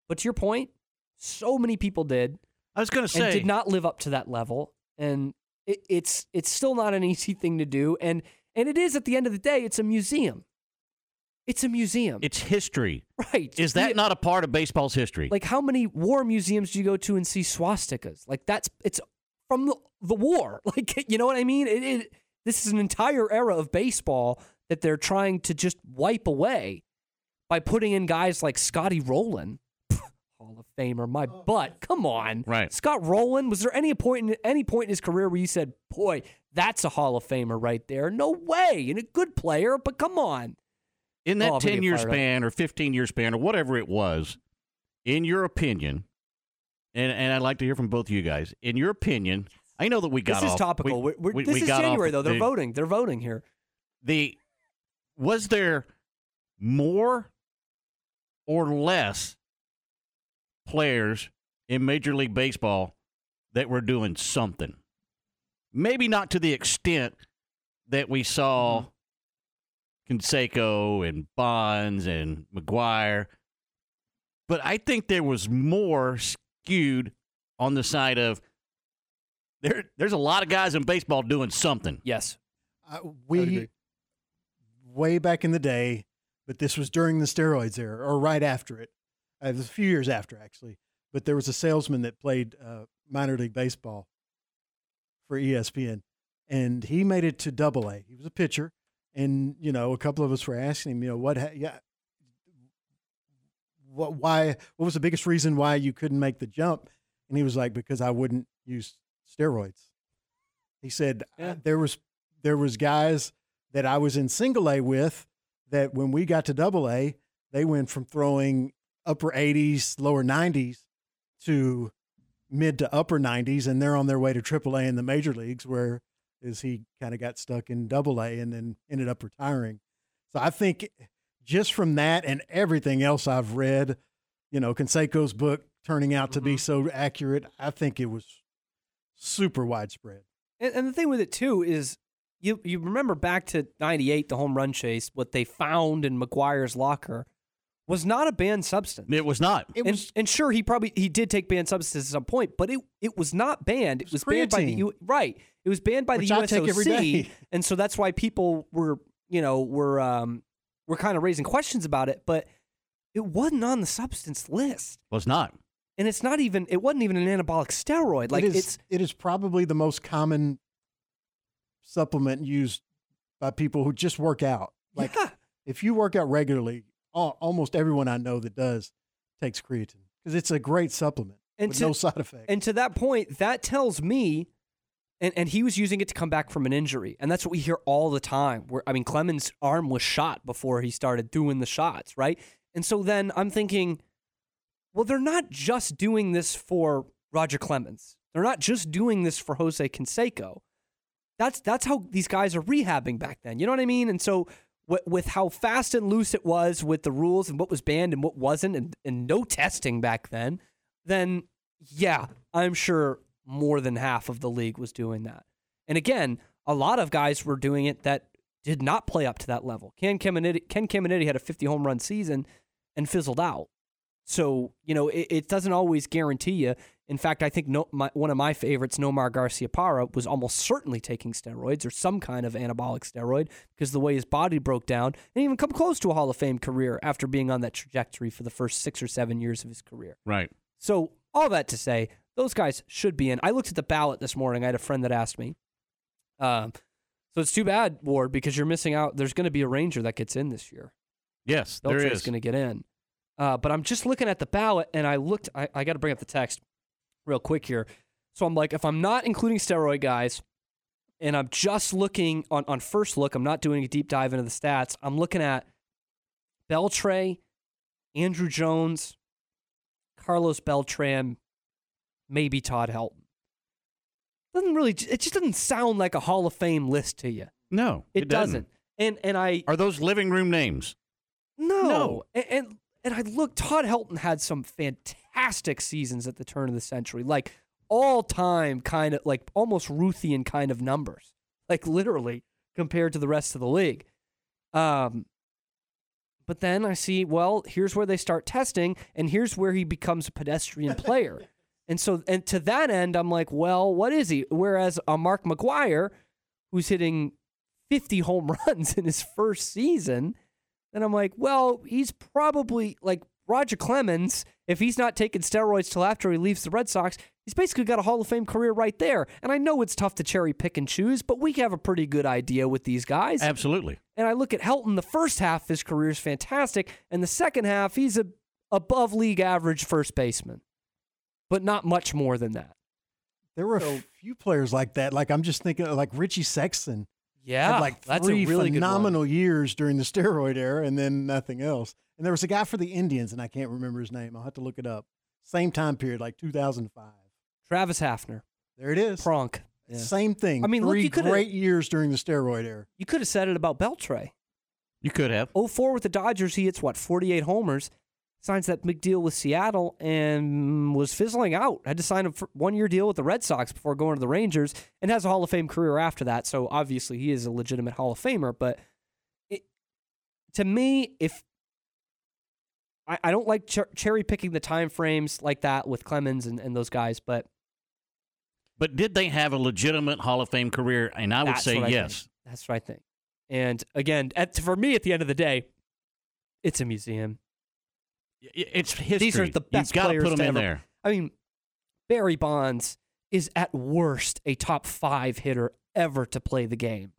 But to your point, so many people did. I was going to and say did not live up to that level, and it, it's it's still not an easy thing to do. And and it is at the end of the day, it's a museum. It's a museum. It's history. Right. Is that not a part of baseball's history? Like how many war museums do you go to and see swastikas? Like that's it's from the, the war. Like you know what I mean? It, it this is an entire era of baseball that they're trying to just wipe away by putting in guys like Scotty Rolen, Hall of Famer. My oh, butt, come on, Right. Scott Rolen. Was there any point in any point in his career where you said, "Boy, that's a Hall of Famer right there"? No way, and a good player, but come on. in that Oh, I'm gonna 10 get year fired up. span or 15 year span or whatever it was, in your opinion, and, and I'd like to hear from both of you guys, in your opinion, I know that we got This is off- topical. we- we're- this we is January, though. They're the- voting. They're voting here. The was there more or less players in Major League Baseball that were doing something? Maybe not to the extent that we saw mm-hmm. Canseco and Bonds and McGwire, but I think there was more skewed on the side of there. There's a lot of guys in baseball doing something. Yes, Uh, we way back in the day, but this was during the steroids era or right after it. Uh, it was a few years after actually. But there was a salesman that played uh, minor league baseball for ESPN, and he made it to Double A. He was a pitcher, and you know, a couple of us were asking him, you know, what, ha- yeah, what, why, what was the biggest reason why you couldn't make the jump? And he was like, because I wouldn't use steroids. He said uh, there was there was guys that I was in single A with that when we got to double A, they went from throwing upper 80s, lower 90s to mid to upper 90s, and they're on their way to triple A in the major leagues, where is he kind of got stuck in double A and then ended up retiring. So I think just from that and everything else I've read, you know, Canseco's book turning out to be so accurate, I think it was super widespread. And, and the thing with it too is you you remember back to '98, the home run chase. What they found in McGwire's locker was not a banned substance. It was not. It was, and, sure, he probably he did take banned substances at some point, but it it was not banned. It was banned by the creatine. U, right. It was banned by Which the I take every USOC, and so that's why people were you know were um were kind of raising questions about it, but it wasn't on the substance list, Was not. and it's not even it wasn't even an anabolic steroid. Like it is, it's it is probably the most common supplement used by people who just work out. Like if you work out regularly, al- almost everyone I know that does takes creatine because it's a great supplement with to, no side effects. And to that point, that tells me, and, and he was using it to come back from an injury. And that's what we hear all the time. Where I mean, Clemens' arm was shot before he started doing the shots, right? And so then I'm thinking, well, they're not just doing this for Roger Clemens. They're not just doing this for Jose Canseco. That's that's how these guys are rehabbing back then. You know what I mean? And so with, with how fast and loose it was with the rules and what was banned and what wasn't, and, and no testing back then, then yeah, I'm sure more than half of the league was doing that. And again, a lot of guys were doing it that did not play up to that level. Ken Caminiti, Ken Caminiti had a 50 home run season and fizzled out. So, you know, it, it doesn't always guarantee you. In fact, I think no, my, one of my favorites, Nomar Garciaparra, was almost certainly taking steroids or some kind of anabolic steroid because the way his body broke down and even come close to a Hall of Fame career after being on that trajectory for the first six or seven years of his career. Right. So, all that to say, those guys should be in. I looked at the ballot this morning. I had a friend that asked me. Um, so it's too bad, Ward, because you're missing out. There's going to be a Ranger that gets in this year. Yes, there Beltre's is. going to get in. Uh, but I'm just looking at the ballot, and I looked. I, I got to bring up the text real quick here. So I'm like, if I'm not including steroid guys, and I'm just looking on on first look, I'm not doing a deep dive into the stats. I'm looking at Beltre, Andruw Jones, Carlos Beltran, maybe Todd Helton. Doesn't really. It just doesn't sound like a Hall of Fame list to you. No, It, it doesn't. doesn't. And and I Are those living room names? no. No. And, and and I look, Todd Helton had some fantastic seasons at the turn of the century, like all time kind of like almost Ruthian kind of numbers, like literally compared to the rest of the league. Um, but then I see, well, here's where they start testing, and here's where he becomes a pedestrian player. and so, and to that end, I'm like, well, what is he? Whereas a Mark McGwire, who's hitting 50 home runs in his first season, then I'm like, well, he's probably like Roger Clemens. If he's not taking steroids till after he leaves the Red Sox, he's basically got a Hall of Fame career right there. And I know it's tough to cherry pick and choose, but we have a pretty good idea with these guys. Absolutely. And I look at Helton, the first half of his career is fantastic, and the second half, he's a above league average first baseman, but not much more than that. There were a few players like that. Like I'm just thinking, like Richie Sexson. Yeah, had like that's a three really good phenomenal years during the steroid era, and then nothing else. And there was a guy for the Indians, and I can't remember his name. I'll have to look it up. Same time period, like 2005. Travis Hafner. There it is. Pronk. Yeah. Same thing. I mean, look, three you coulda- great years during the steroid era. You could have said it about Beltre. You could have. 04 with the Dodgers, he hits what, 48 homers, signs that big deal with Seattle, and was fizzling out. Had to sign a one year deal with the Red Sox before going to the Rangers, and has a Hall of Fame career after that. So obviously, he is a legitimate Hall of Famer. But it, to me, if I, I don't like cher- cherry picking the time frames like that with Clemens and, and those guys, but But did they have a legitimate Hall of Fame career? And I would say I yes. think. That's what I think. And again, at, for me, at the end of the day, it's a museum. It's history. These are the best You've players put them to in ever- there. I mean, Barry Bonds is at worst a top five hitter ever to play the game.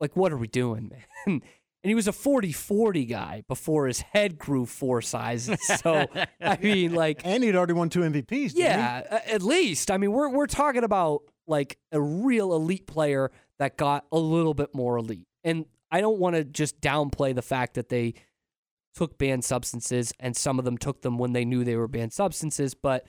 Like, what are we doing, man? And he was a 40 40 guy before his head grew four sizes. So, I mean, like. And he'd already won two MVPs. didn't? Yeah, a- at least. I mean, we're we're talking about like a real elite player that got a little bit more elite. And I don't want to just downplay the fact that they took banned substances and some of them took them when they knew they were banned substances, but at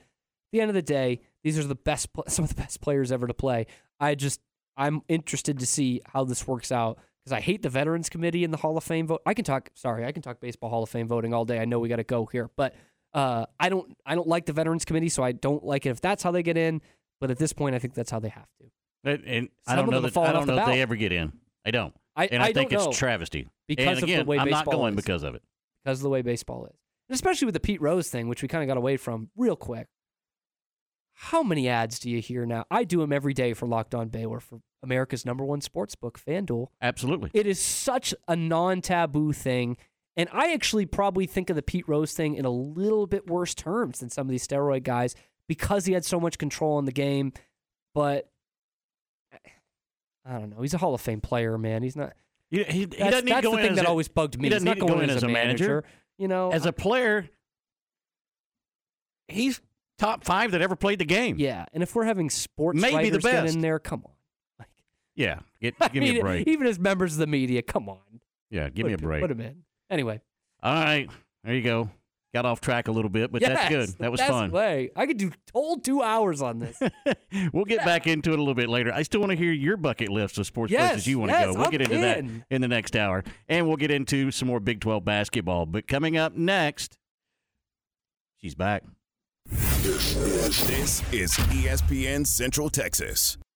the end of the day, these are the best some of the best players ever to play. I just I'm interested to see how this works out because I hate the Veterans Committee in the Hall of Fame vote. I can talk sorry, I can talk baseball Hall of Fame voting all day. I know we got to go here, but uh, I don't I don't like the Veterans Committee, so I don't like it if that's how they get in. But at this point, I think that's how they have to. And, and I don't know that I don't know if they ever get in. I don't. I- and I, I think it's travesty. Because and of the again, way I'm not going because of it. Because of the way baseball is. And especially with the Pete Rose thing, which we kind of got away from real quick. How many ads do you hear now? I do them every day for Locked On Baylor for America's number one sports book, FanDuel. Absolutely. It is such a non taboo thing. And I actually probably think of the Pete Rose thing in a little bit worse terms than some of these steroid guys because he had so much control in the game. But eh, I don't know. He's a Hall of Fame player, man. He's not. He, he, he doesn't need to go the in thing as that a- always bugged me. He He's doesn't not need to going go in as a a manager. You know, As a player, he's top five that ever played the game. Yeah, and if we're having sports Maybe the best. in there, come on. Like, Yeah. Get, give me mean, a break. Even as members of the media, come on. Yeah, give Put me a break. Put him in. Anyway, All right. There you go. Got off track a little bit, but that's good. That was fun. Way. I could do whole two hours on this. We'll get back into it a little bit later. I still want to hear your bucket list of sports Yes, places you want to yes, go. We'll I'm get into that in. in the next hour. And we'll get into some more Big 12 basketball. But coming up next, she's back. This is ESPN Central Texas.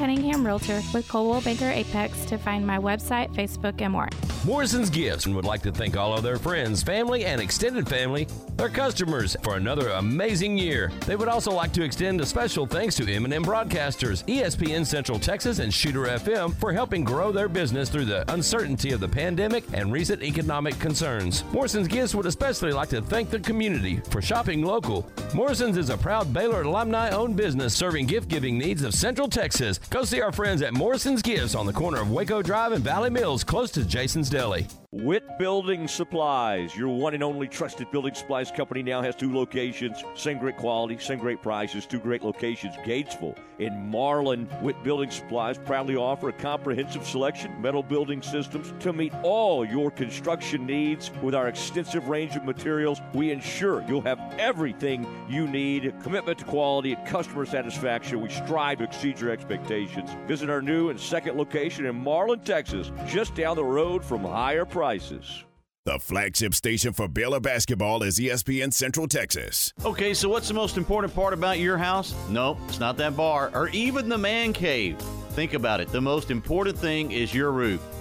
Cunningham Realtor with Coldwell Banker Apex to find my website, Facebook, and more. Morrison's Gifts would like to thank all of their friends, family, and extended family, their customers, for another amazing year. They would also like to extend a special thanks to M&M Broadcasters, ESPN Central Texas, and Shooter FM for helping grow their business through the uncertainty of the pandemic and recent economic concerns. Morrison's Gifts would especially like to thank the community for shopping local. Morrison's is a proud Baylor alumni-owned business serving gift-giving needs of Central Texas. Go see our friends at Morrison's Gifts on the corner of Waco Drive and Valley Mills, close to Jason's Deli. Witt Building Supplies, your one and only trusted building supplies company, now has two locations. Same great quality, same great prices, two great locations. Gatesville and Marlin. Witt Building Supplies proudly offer a comprehensive selection metal building systems to meet all your construction needs. With our extensive range of materials, we ensure you'll have everything you need. Commitment to quality and customer satisfaction. We strive to exceed your expectations. Visit our new and second location in Marlin, Texas, just down the road from higher prices. The flagship station for Baylor basketball is ESPN Central Texas. Okay, so what's the most important part about your house? Nope, it's not that bar or even the man cave. Think about it. The most important thing is your roof.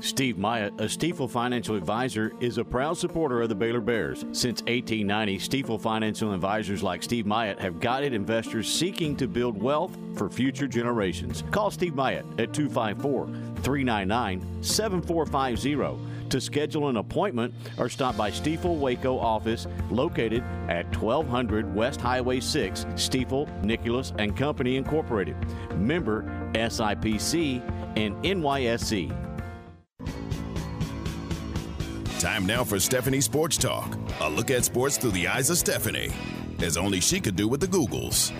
Steve Myatt, a Stifel financial advisor, is a proud supporter of the Baylor Bears. Since 1890, Stifel financial advisors like Steve Myatt have guided investors seeking to build wealth for future generations. Call Steve Myatt at 254 399 7450 to schedule an appointment or stop by Stifel Waco office located at 1200 West Highway 6, Stifel, Nicolaus and Company Incorporated. Member SIPC and NYSE. Time now for Stephanie Sports Talk. A look at sports through the eyes of Stephanie, as only she could do with the Googles.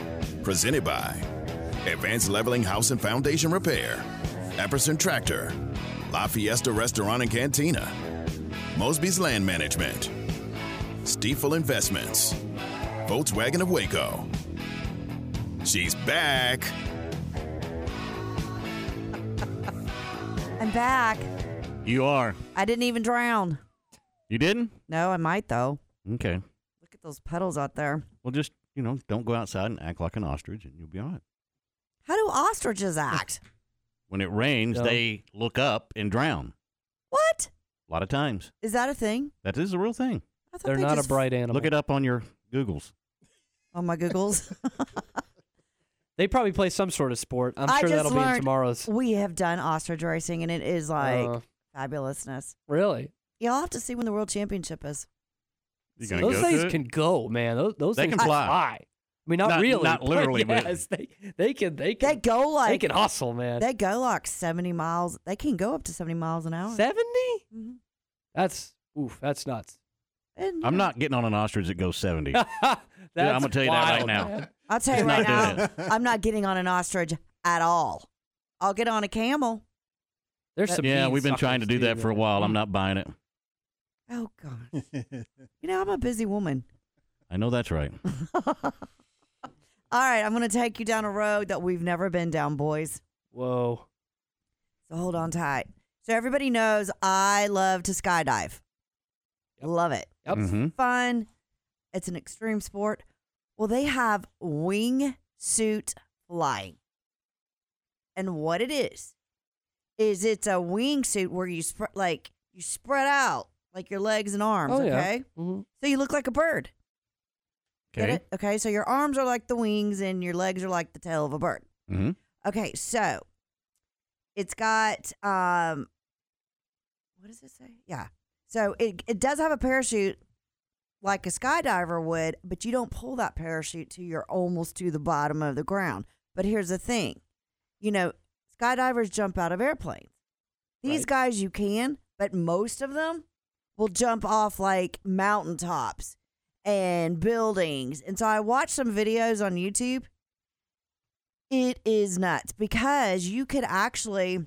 Presented by Advanced Leveling House and Foundation Repair, Epperson Tractor, La Fiesta Restaurant and Cantina, Mosby's Land Management, Stifel Investments, Volkswagen of Waco. She's back. I'm back. You are. I didn't even drown. You didn't? No, I might though. Okay. Look at those puddles out there. Well, just, you know, don't go outside and act like an ostrich and you'll be all right. How do ostriches act? When it rains, Yeah. they look up and drown. What? A lot of times. Is that a thing? That is a real thing. I thought They're they not just a bright animal. Look it up on your Googles. on my Googles. They probably play some sort of sport. I'm I sure just that'll be in learned tomorrow's. We have done ostrich racing, and it is like Uh. fabulousness. Really? You'll have to see when the world championship is. You gonna Those go things to it? can go, man. Those, those They things can fly. I mean, not, Not- really, not literally, but- Yes, they they can they can They go like they can hustle, man. They go like seventy miles. They can go up to seventy miles an hour. 70? Mhm. That's oof. That's nuts. And, I'm not getting on an ostrich that goes 70. Yeah, I'm gonna tell you that right now. man. I'll tell you right not now, I'm not getting on an ostrich at all. I'll get on a camel. There's But- some Yeah, we've been trying to do that too, for a man. while. I'm not buying it. Oh God. you know, I'm a busy woman. I know that's right. All right, I'm going to take you down a road that we've never been down, boys. Whoa. So hold on tight. So everybody knows I love to skydive. I love it. Yep. It's Mhm. fun. It's an extreme sport. Well, they have wing suit flying. And what it is is it's a wingsuit where you spread like you spread out like your legs and arms, Oh, yeah. okay? Mhm. So you look like a bird. Get Okay. it? Okay, so your arms are like the wings and your legs are like the tail of a bird. Mm-hmm. Okay, so it's got um what does it say? Yeah. So it it does have a parachute like a skydiver would, but you don't pull that parachute till you're almost to the bottom of the ground. But here's the thing. You know, skydivers jump out of airplanes. These Right. guys you can, but most of them will jump off like mountaintops and buildings. And so I watched some videos on YouTube it is nuts because you could actually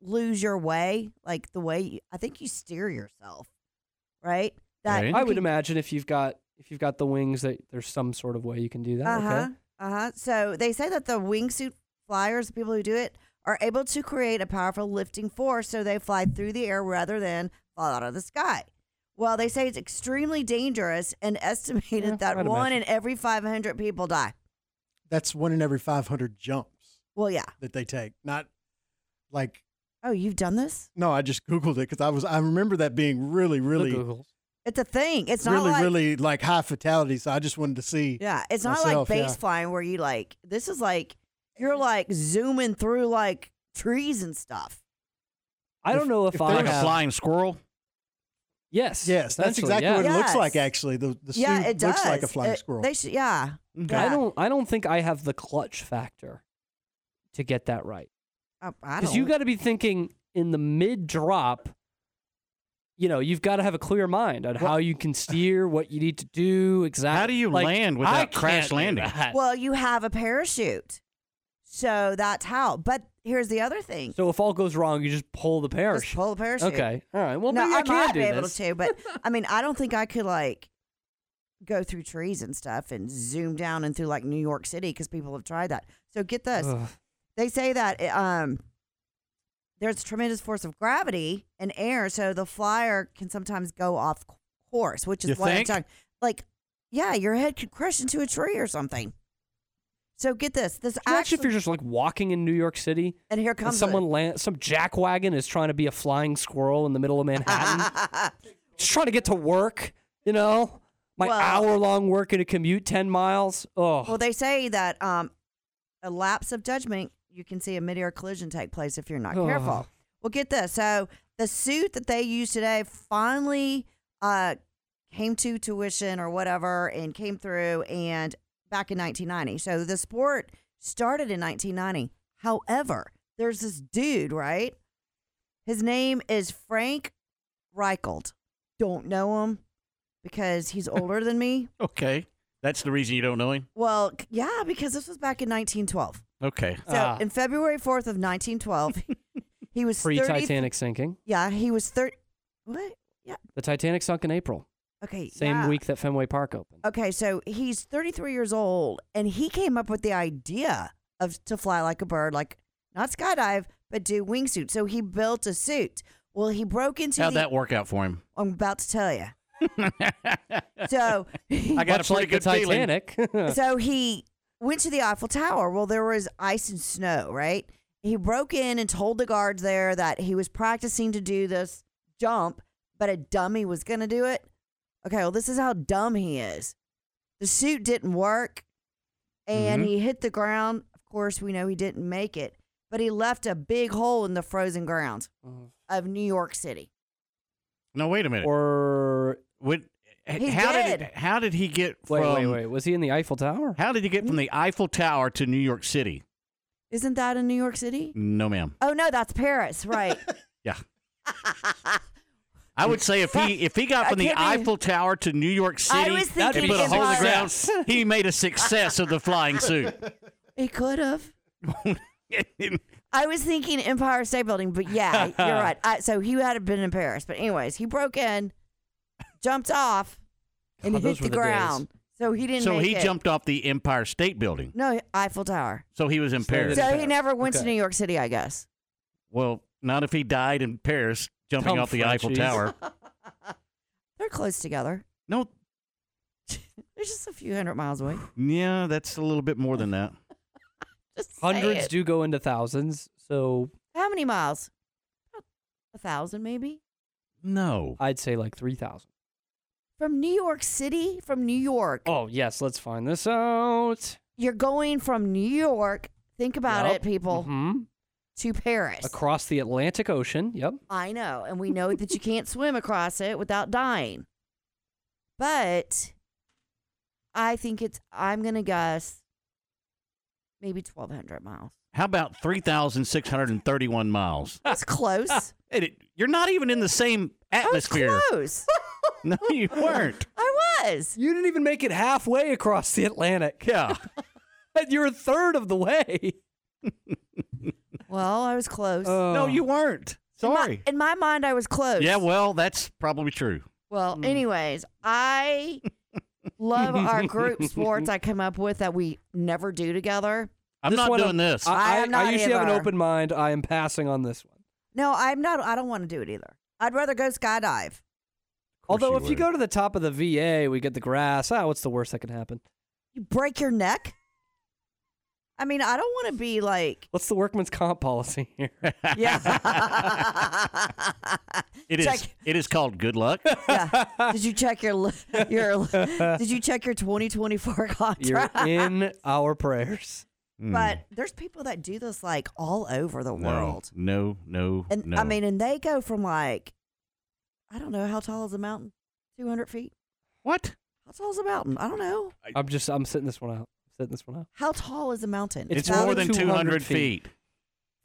lose your way, like the way you, I think you steer yourself, right? That Okay. you I would can- imagine if you've got if you've got the wings that there's some sort of way you can do that. Uh huh. Okay. Uh huh. So they say that the wingsuit flyers, the people who do it, are able to create a powerful lifting force, so they fly through the air rather than fall out of the sky. Well, they say it's extremely dangerous and estimated Yeah, that one imagine. in every 500 people die. That's one in every 500 jumps Well, yeah. that they take. Not like Oh, you've done this? no, I just googled it because I was I remember that being really, really, Googles. It's a thing. It's not really, like really like high fatality. So I just wanted to see. Yeah, it's not myself, like yeah. base flying where you like this is like you're like zooming through like trees and stuff. I don't know if, if I there Like was a flying squirrel. Yes. Yes, that's exactly yeah. what it looks like. Actually, the the yeah, suit it does. looks like a flying It- squirrel. They should, yeah. Okay. I don't. I don't think I have the clutch factor to get that right. Oh, I, I Because you don't. got to be thinking in the mid drop. You know, you've got to have a clear mind on how you can steer, what you need to do exactly. How do you Like, land I without crash landing? Well, you have a parachute, so that's how. But here's the other thing: So if all goes wrong, you just pull the parachute. just pull the parachute. Okay. All right. Well, no, maybe I, can might do be able this. to, but I mean, I don't think I could like go through trees and stuff and zoom down and through like New York City because people have tried that. So get this: Ugh. they say that um, there's a tremendous force of gravity in air, so the flyer can sometimes go off course, which is You what think? I'm talking. Like, yeah, your head could crash into a tree or something. So get this: this Imagine actually, if you're just like walking in New York City and here and comes someone land, some jackwagon is trying to be a flying squirrel in the middle of Manhattan, just trying to get to work. You know, my Well- hour long work and a commute ten miles. Oh, Well, they say that um, a lapse of judgment, you can see a midair collision take place if you're not Ugh. careful. Well, get this. So the suit that they use today finally uh, came to tuition or whatever and came through and back in 1990. So the sport started in 1990. However, there's this dude, right? His name is Frank Reichelt. Don't know him because he's older than me. Okay. That's the reason you don't know him? Well, yeah, because this was back in 1912. Okay. So Ah. in February 4th of 1912, he was 30 pre-Titanic sinking. Yeah, he was 30. What? Yeah. The Titanic sunk in April, Okay. same yeah. week that Fenway Park opened. Okay, so he's 33 years old, and he came up with the idea of to fly like a bird, like not skydive, but do wingsuit. So he built a suit. Well, he broke into How'd the. that work out for him? I'm about to tell you. so I got Much a pretty like good feeling. Titanic. so he went to the Eiffel Tower. Well, there was ice and snow, right? He broke in and told the guards there that he was practicing to do this jump, but a dummy was going to do it. Okay, well, this is how dumb he is. The suit didn't work, and Mhm. he hit the ground. Of course, we know he didn't make it, but he left a big hole in the frozen ground of New York City. No, wait a minute. or Would, He how did. did how did he get from wait, wait, wait. Was he in the Eiffel Tower? How did he get from the Eiffel Tower to New York City? Isn't that in New York City? No, ma'am. Oh no, that's Paris, right? Yeah. I would say if he if he got from the Eiffel Tower to New York City was and put a hole in the ground, he made a success of the flying suit. He could have. I was thinking Empire State Building, but yeah, you're right. I, so he had been in Paris, but anyways, he broke in, jumped off, and God, hit those the were the days. ground. So he didn't. So make he it. jumped off the Empire State Building. No, Eiffel Tower. So he was in Paris. So he never went to New York City, I guess. Well, not if he died in Paris jumping Dumb off the Eiffel Frenchies. Tower. They're close together. No, They're just a few hundred miles away. yeah, that's a little bit more than that. Just say Hundreds it. do go into thousands. So How many miles? A thousand, maybe. No. I'd say like 3,000. From New York City, from New York. Oh, yes. Let's find this out. You're going from New York. Think about Yep. it, people. Mhm. To Paris. Across the Atlantic Ocean. Yep. I know, and we know that you can't swim across it without dying. But I think it's. I'm gonna guess maybe 1,200 miles. How about 3,631 miles? That's close. It- it- you're not even in the same atmosphere. Close. No, you weren't. I was. You didn't even make it halfway across the Atlantic. Yeah. And You're a third of the way. Well, I was close. no, you weren't. In my- Sorry. In my, mind, I was close. Yeah, well, that's probably true. Well, anyways, I love our group sports I come up with that we never do together. I'm This not one, doing this. I, I I, not I usually have an either. open mind. I am passing on this one. No, I'm not. I don't want to do it either. I'd rather go skydive. Although, you if you go to the top of the VA, we get the grass. Ah, what's the worst that can happen? You break your neck. I mean, I don't want to be like. What's the workman's comp policy here? Yeah. It is. Check- It is called good luck. yeah. Did you check your your? Did you check your 2024 You're contract? in our prayers. Hmm. But there's people that do this like all over the no, world. no, no, And no. I mean, and they go from like, I don't know, how tall is a mountain? 200 feet? what? How tall is a mountain? I don't know. I'm just, I'm sitting this one out. Sitting this one out. How tall is a mountain? It's, about more than 200 200 feet. feet.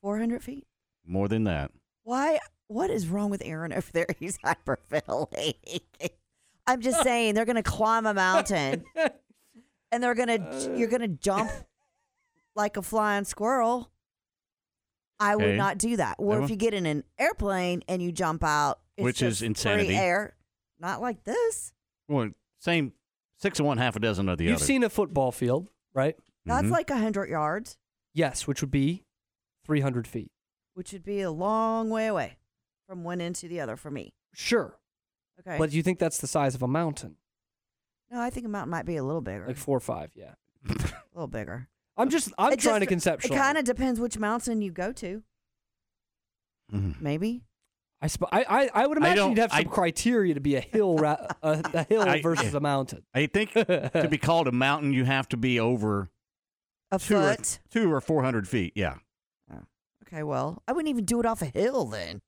400 feet? More than that. Why? What is wrong with Aaron over there? He's hyperventilating. I'm just saying they're going to climb a mountain and they're going to, uh. you're going to jump like a flying squirrel. I would Okay. not do that. Or Well- if you get in an airplane and you jump out, it's Which is just free insanity. air. Not like this. Well, same six and one, half a dozen of the other. You've other. seen a football field, right? That's Mhm. like a 100 yards, Yes, which would be 300 feet. which would be a long way away from one end to the other for me. Sure. Okay. But you think that's the size of a mountain? no, I think a mountain might be a little bigger. Like four or five, yeah. a little bigger. I'm just, I'm It trying to just- conceptualize. It kind of depends which mountain you go to. Mhm. Maybe. I, sp- I, I, I would imagine don't- you'd have some I- criteria to be a hill, ra- a, a hill I- versus a mountain. I think to be called a mountain, you have to be over A two or, foot. two or four hundred feet. Yeah. Oh, okay, well, I wouldn't even do it off a hill then.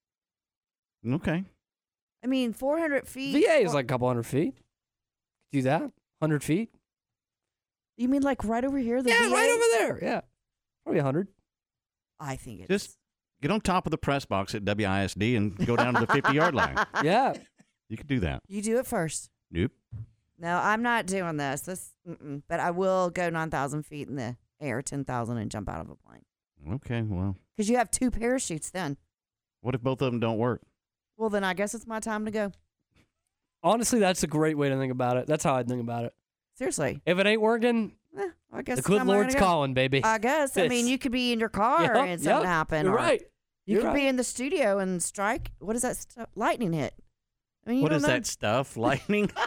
Okay. I mean, 400 feet. VA is like a couple hundred feet. Do that? 100 feet? You mean like right over here? The yeah, VA? right over there. Yeah. Probably 100. I think it's. Just get on top of the press box at WISD and go down to the fifty yard line. Yeah. You could do that. You do it first. Nope. No, I'm not doing this. This, mm-mm. but I will go 9,000 feet in the air, 10,000, and jump out of a plane. Okay. Well, Because you have two parachutes then. what if both of them don't work? Well, then I guess it's my time to go. Honestly, that's a great way to think about it. That's how I think about it. Seriously. If it ain't working, Eh, I guess the good time I Lord's gotta go. calling, baby. I guess. I mean, you could be in your car Yep, and something yep, happen. You're or right. You You're could right. be in the studio and strike. What is that? Stuff? Lightning hit. I mean, you What don't is know. that stuff? Lightning?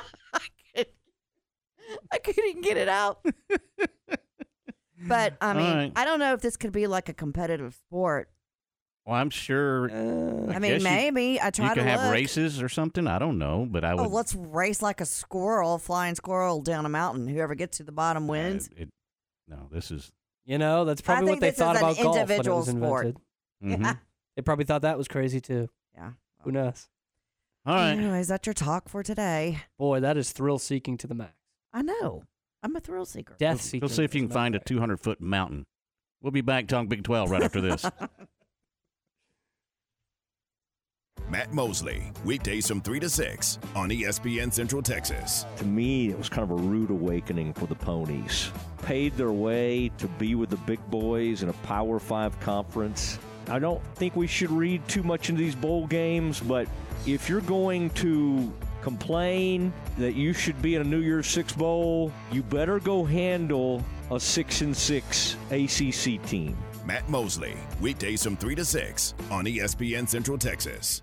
I couldn't get it out. but I All mean, right. I don't know if this could be like a competitive sport. well, I'm sure. Uh, I, I mean, guess you- maybe I try you to could have look. races or something. I don't know, but I oh, would. Oh, let's race like a squirrel, flying squirrel down a mountain. Whoever gets to the bottom uh, wins. it, no, this is. You know, that's probably think what they this is thought an about golf when it individual was sport. invented. Mhm. They probably thought that was crazy too. Yeah. Who knows? All right. Anyways, that's your talk for today. Boy, that is thrill seeking to the max. I know. I'm a thrill seeker. Death Go seeking. see if you can find a 200 foot mountain. We'll be back talking Big 12 right after this. Matt Mosley, weekdays from 3 to 6 on ESPN Central Texas. To me, it was kind of a rude awakening for the ponies. Paid their way to be with the big boys in a Power Five conference. I don't think we should read too much into these bowl games, but if you're going to complain that you should be in a New Year's Six bowl, you better go handle a six and six ACC team. Matt Mosley, weekdays from 3 to 6 on ESPN Central Texas.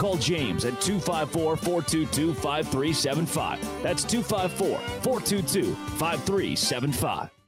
Call James at 254 422 5375. That's 254 422 5375.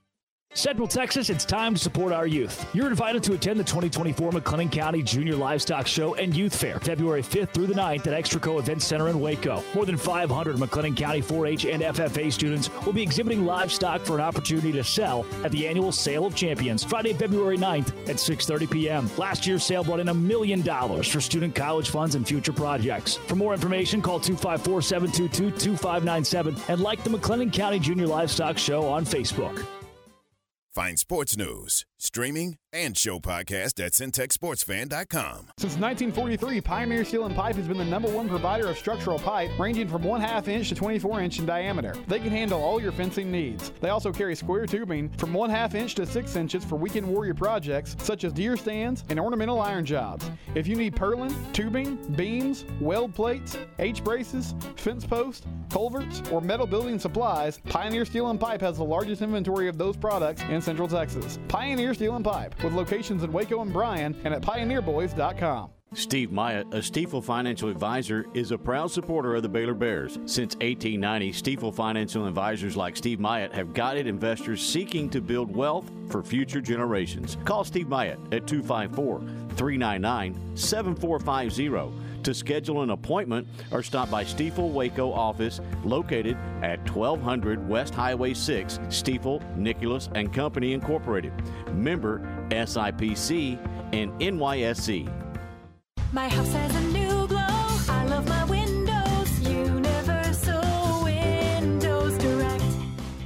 Central Texas, it's time to support our youth. You're invited to attend the 2024 McLennan County Junior Livestock Show and Youth Fair, February 5th through the 9th at Extraco Event Center in Waco. More than 500 McLennan County 4-H and FFA students will be exhibiting livestock for an opportunity to sell at the annual Sale of Champions, Friday, February 9th at 6.30 p.m. Last year's sale brought in a million dollars for student college funds and future projects. For more information, call 254-722-2597 and like the McLennan County Junior Livestock Show on Facebook. Find sports news, streaming, and show podcast at centexsportsfan.com. Since 1943, Pioneer Steel and Pipe has been the number one provider of structural pipe, ranging from one half inch to 24 inch in diameter. They can handle all your fencing needs. They also carry square tubing from one half inch to six inches for weekend warrior projects such as deer stands and ornamental iron jobs. If you need purlin, tubing, beams, weld plates, H braces, fence posts, culverts, or metal building supplies, Pioneer Steel and Pipe has the largest inventory of those products in Central Texas. Pioneer Steel and Pipe, with locations in Waco and Bryan and at pioneerboys.com. Steve Myatt, a Stifel financial advisor, is a proud supporter of the Baylor Bears. Since 1890, Stifel financial advisors like Steve Myatt have guided investors seeking to build wealth for future generations. Call Steve Myatt at 254 399 7450 to schedule an appointment or stop by Stifel Waco office located at 1200 West Highway 6, Stifel, Nicolaus and Company Incorporated. Member SIPC and NYSE. My house has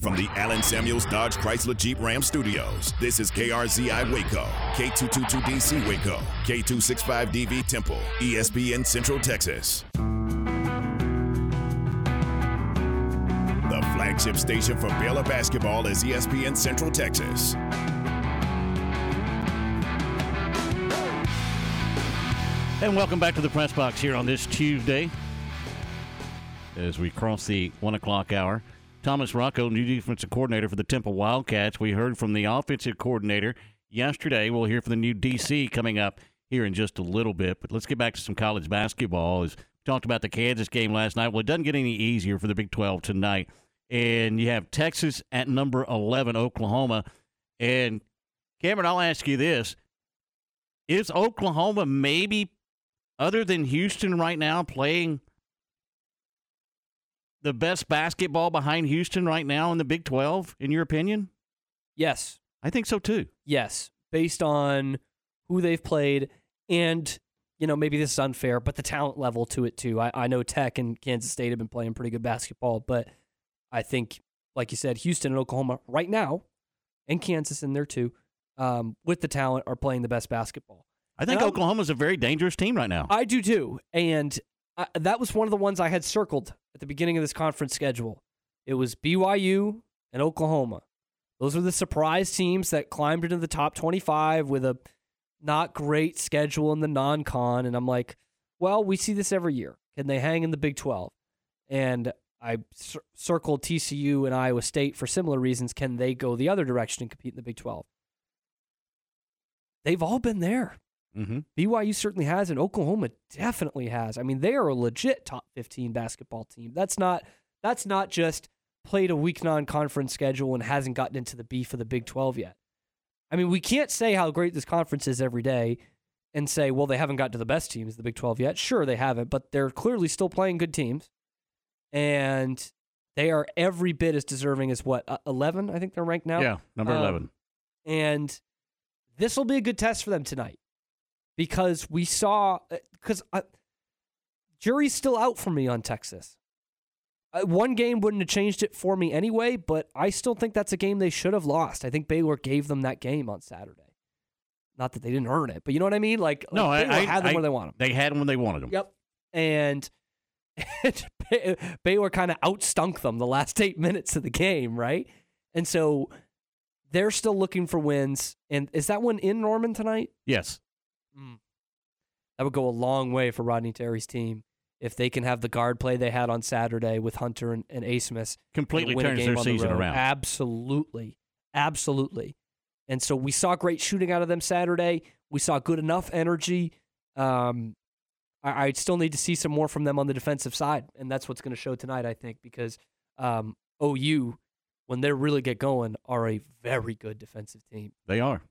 From the Allen Samuels Dodge Chrysler Jeep Ram Studios, this is KRZI Waco, K222DC Waco, K265DV Temple, ESPN Central Texas. The flagship station for Baylor basketball is ESPN Central Texas. And welcome back to the press box here on this Tuesday. As we cross the one o'clock hour, Thomas Rocco, new defensive coordinator for the Temple Wildcats. We heard from the offensive coordinator yesterday. We'll hear from the new DC coming up here in just a little bit. But let's get back to some college basketball. As we talked about the Kansas game last night, well, it doesn't get any easier for the Big 12 tonight. And you have Texas at number 11, Oklahoma And Cameron, I'll ask you this: Is Oklahoma maybe, other than Houston right now, playing the best basketball behind Houston right now in the Big Twelve? In your opinion? Yes, I think so too. Yes, based on who they've played and you know maybe this is unfair, but the talent level to it too. I, I know Tech and Kansas State have been playing pretty good basketball, but I think, like you said, Houston and Oklahoma right now, and Kansas in there too, um, with the talent, are playing the best basketball. I think Oklahoma's a very dangerous team right now. I do too. And I, that was one of the ones I had circled at the beginning of this conference schedule. It was BYU and Oklahoma. Those were the surprise teams that climbed into the top 25 with a not great schedule in the non con. And I'm like, well, we see this every year. Can they hang in the Big 12? And I cir- circled TCU and Iowa State for similar reasons. Can they go the other direction and compete in the Big 12? They've all been there. Mm-hmm. BYU certainly has, and Oklahoma definitely has. I mean, they are a legit top 15 basketball team. That's not that's not just played a week non-conference schedule and hasn't gotten into the beef of the Big 12 yet. I mean, we can't say how great this conference is every day and say, well, they haven't got to the best teams, the Big 12 yet. Sure, they haven't, but they're clearly still playing good teams. And they are every bit as deserving as what, uh, 11, I think they're ranked now? Yeah, number Um, 11. and this will be a good test for them tonight because we saw because uh, jury's still out for me on Texas. Uh, one game wouldn't have changed it for me anyway, but I still think that's a game they should have lost. I think Baylor gave them that game on Saturday. Not that they didn't earn it, but you know what I mean. Like, No, like I, I had them I- where they want them. They had them when they wanted them. Yep. And, and Baylor kind of outstunk them the last eight minutes of the game, right? And so they're still looking for wins. And is that one in Norman tonight? Yes. That would go a long way for Rodney Terry's team if they can have the guard play they had on Saturday with Hunter and, and Abmas. Completely and turns their on the season road. around. Absolutely. Absolutely. And so we saw great shooting out of them Saturday. We saw good enough energy. Um, I, I still need to see some more from them on the defensive side, and that's what's going to show tonight, I think, because um, OU, when they really get going, are a very good defensive team. They are.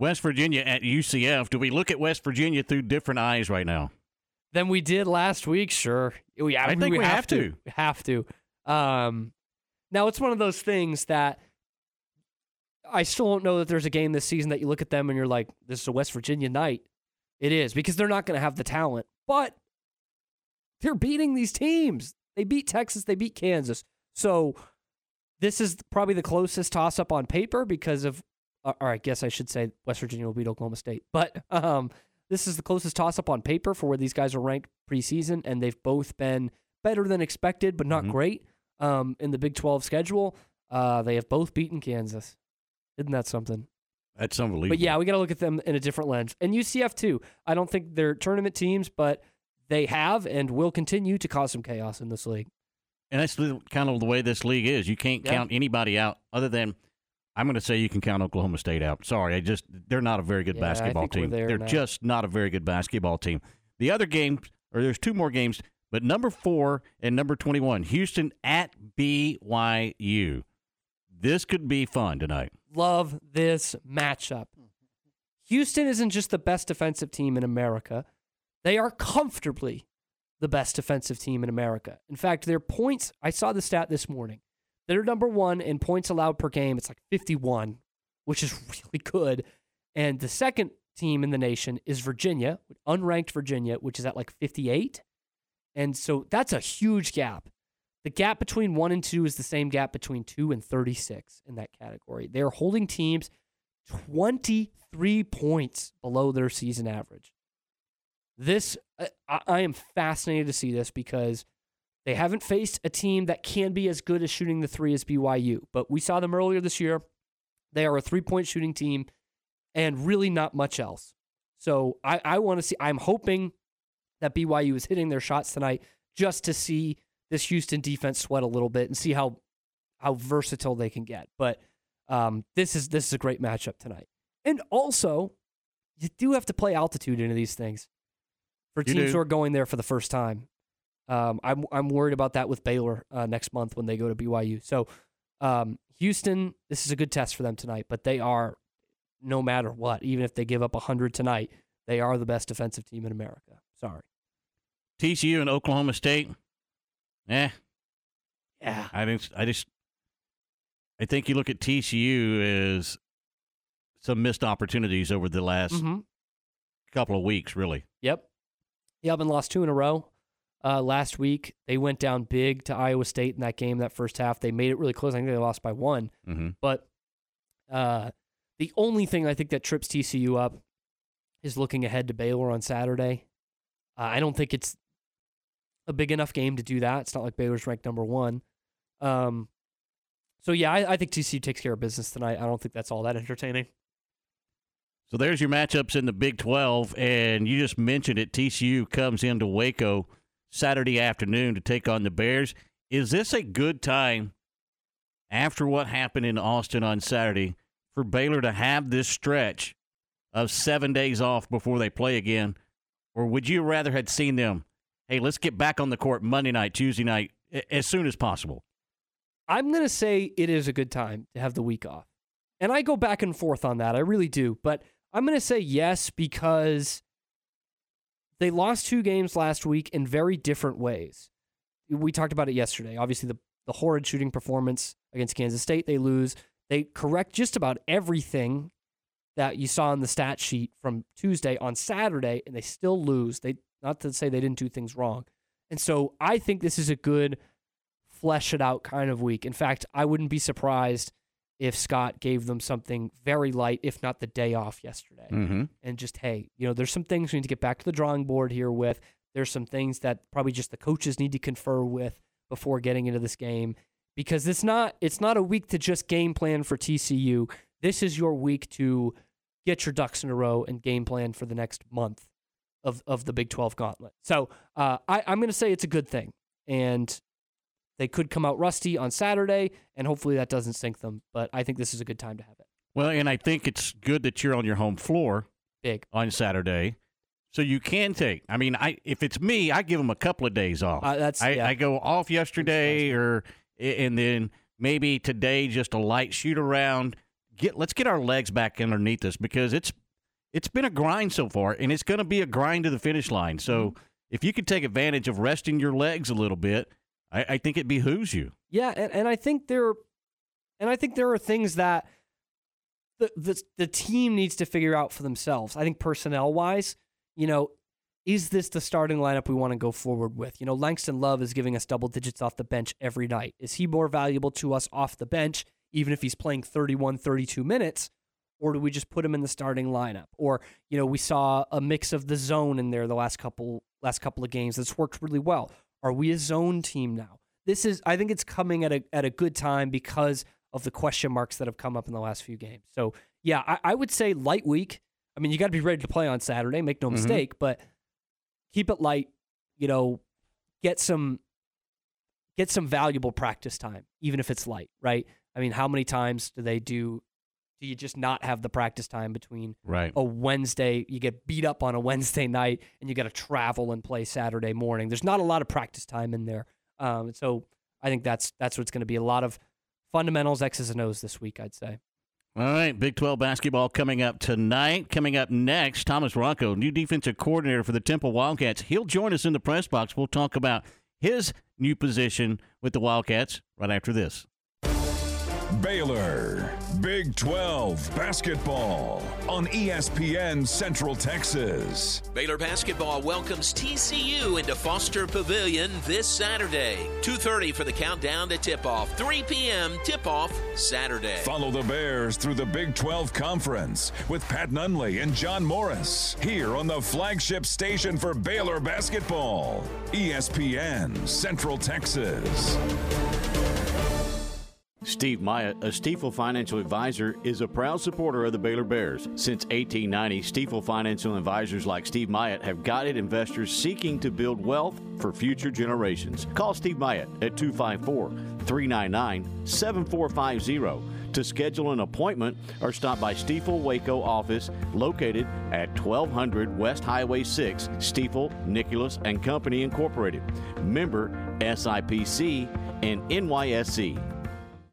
West Virginia at UCF. Do we look at West Virginia through different eyes right now? than we did last week. Sure, we, I think we have to. We have to. Um, now it's one of those things that I still don't know that there's a game this season that you look at them and you're like, this is a West Virginia night. It is because they're not going to have the talent, but they're beating these teams. They beat Texas. They beat Kansas. So this is probably the closest toss up on paper because of, or I guess I should say West Virginia will beat Oklahoma State. But um, this is the closest toss up on paper for where these guys are ranked preseason, and they've both been better than expected, but not great um, in the Big 12 schedule. Uh, they have both beaten Kansas. Isn't that something? That's unbelievable. But yeah, we got to look at them in a different lens. And UCF too. I don't think they're tournament teams, but they have and will continue to cause some chaos in this league. And that's kind of the way this league is. You can't Yeah. count anybody out other than I'm going to say you can count Oklahoma State out. Sorry, I just they're not a very good Yeah, basketball team. They're now. just not a very good basketball team. The other game, or there's two more games, but number four and number 21, Houston at BYU. This could be fun tonight. Love this matchup. Houston isn't just the best defensive team in America, they are comfortably the best defensive team in America. In fact, their points, I saw the stat this morning. They're number one in points allowed per game. It's like 51, which is really good. And the second team in the nation is Virginia, unranked Virginia, which is at like 58. And so that's a huge gap. The gap between one and two is the same gap between two and 36 in that category. They're holding teams 23 points below their season average. This, uh, I, I am fascinated to see this because they haven't faced a team that can be as good as shooting the three as BYU, but we saw them earlier this year. They are a three point shooting team and really not much else. So I, I want to see, I'm hoping that BYU is hitting their shots tonight just to see this Houston defense sweat a little bit and see how how versatile they can get. But um, this is this is a great matchup tonight. And also, you do have to play altitude into these things for You teams do. who are going there for the first time. Um, I'm I'm worried about that with Baylor uh, next month when they go to BYU. So um, Houston, this is a good test for them tonight, but they are, no matter what, even if they give up 100 tonight, they are the best defensive team in America. Sorry. TCU and Oklahoma State. Eh. Yeah. I just, I just, I think you look at TCU as some missed opportunities over the last Mhm. couple of weeks, really. Yep. Yep, and lost two in a row. Uh, last week, they went down big to Iowa State in that game, that first half. They made it really close. I think they lost by one. Mhm. But uh, the only thing I think that trips TCU up is looking ahead to Baylor on Saturday. Uh, I don't think it's a big enough game to do that. It's not like Baylor's ranked number one. Um, so, yeah, I, I think TCU takes care of business tonight. I don't think that's all that entertaining. So there's your matchups in the Big 12, and you just mentioned it. TCU comes into Waco Saturday afternoon to take on the Bears. Is this a good time after what happened in Austin on Saturday for Baylor to have this stretch of seven days off before they play again? Or would you rather had seen them, hey, let's get back on the court Monday night, Tuesday night, as soon as possible? I'm going to say it is a good time to have the week off. And I go back and forth on that. I really do. But I'm going to say yes because they lost two games last week in very different ways. We talked about it yesterday. Obviously, the, the horrid shooting performance against Kansas State, they lose. They correct just about everything that you saw in the stat sheet from Tuesday on Saturday, and they still lose. They not to say they didn't do things wrong. And so I think this is a good flesh it out kind of week. In fact, I wouldn't be surprised if Scott gave them something very light, if not the day off yesterday. Mhm. And just, hey, you know, there's some things we need to get back to the drawing board here with. There's some things that probably just the coaches need to confer with before getting into this game. Because it's not it's not a week to just game plan for TCU. This is your week to get your ducks in a row and game plan for the next month of, of the Big 12 gauntlet. So uh, I, I'm going to say it's a good thing. And they could come out rusty on Saturday, and hopefully that doesn't sink them. But I think this is a good time to have it. Well, and I think it's good that you're on your home floor Big. on Saturday. So you can take. I mean, I if it's me, I give them a couple of days off. Uh, that's- I, yeah. I go off yesterday, or and then maybe today just a light shoot around. Get let's get our legs back underneath us because it's it's been a grind so far, and it's going to be a grind to the finish line. So Mm-hmm. if you could take advantage of resting your legs a little bit, I, I think it behooves you. Yeah, and, and I think there, and I think there are things that the, the the team needs to figure out for themselves. I think personnel wise, you know, is this the starting lineup we want to go forward with? You know, Langston Love is giving us double digits off the bench every night. Is he more valuable to us off the bench, even if he's playing 31, 32 minutes? Or do we just put him in the starting lineup? Or, you know, we saw a mix of the zone in there the last couple last couple of games that's worked really well. Are we a zone team now? This is I think it's coming at a at a good time because of the question marks that have come up in the last few games. So yeah, I, I would say light week. I mean, you got to be ready to play on Saturday. Make no Mhm. mistake, but keep it light. You know, get some get some valuable practice time, even if it's light. Right? I mean, how many times do they do? Do you just not have the practice time between Right. a Wednesday? You get beat up on a Wednesday night, and you got to travel and play Saturday morning. There's not a lot of practice time in there, um, so I think that's that's what's going to be a lot of fundamentals, X's and O's this week. I'd say. All right, Big 12 basketball coming up tonight. Coming up next, Thomas Rocco, new defensive coordinator for the Temple Wildcats. He'll join us in the press box. We'll talk about his new position with the Wildcats right after this. Baylor, Big 12 basketball on ESPN Central Texas. Baylor basketball welcomes TCU into Foster Pavilion this Saturday. 2:30 for the countdown to tip-off. 3 p.m. tip-off Saturday. Follow the Bears through the Big 12 Conference with Pat Nunley and John Morris here on the flagship station for Baylor basketball, ESPN Central Texas. Steve Myatt, a Stifel financial advisor, is a proud supporter of the Baylor Bears. Since 1890, Stifel financial advisors like Steve Myatt have guided investors seeking to build wealth for future generations. Call Steve Myatt at 254 399 7450 to schedule an appointment or stop by Stifel Waco office located at 1200 West Highway 6, Stifel, Nicolaus and Company Incorporated. Member SIPC and NYSE.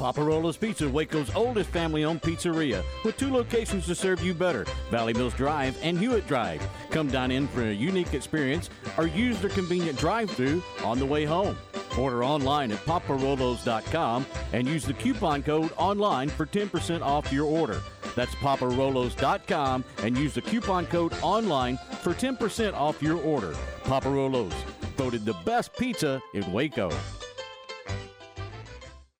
Papa Rollo's Pizza, Waco's oldest family owned pizzeria, with two locations to serve you better Valley Mills Drive and Hewitt Drive. Come dine in for a unique experience or use their convenient drive through on the way home. Order online at paparolos.com and use the coupon code online for 10% off your order. That's paparolos.com and use the coupon code online for 10% off your order. Paparolos, voted the best pizza in Waco.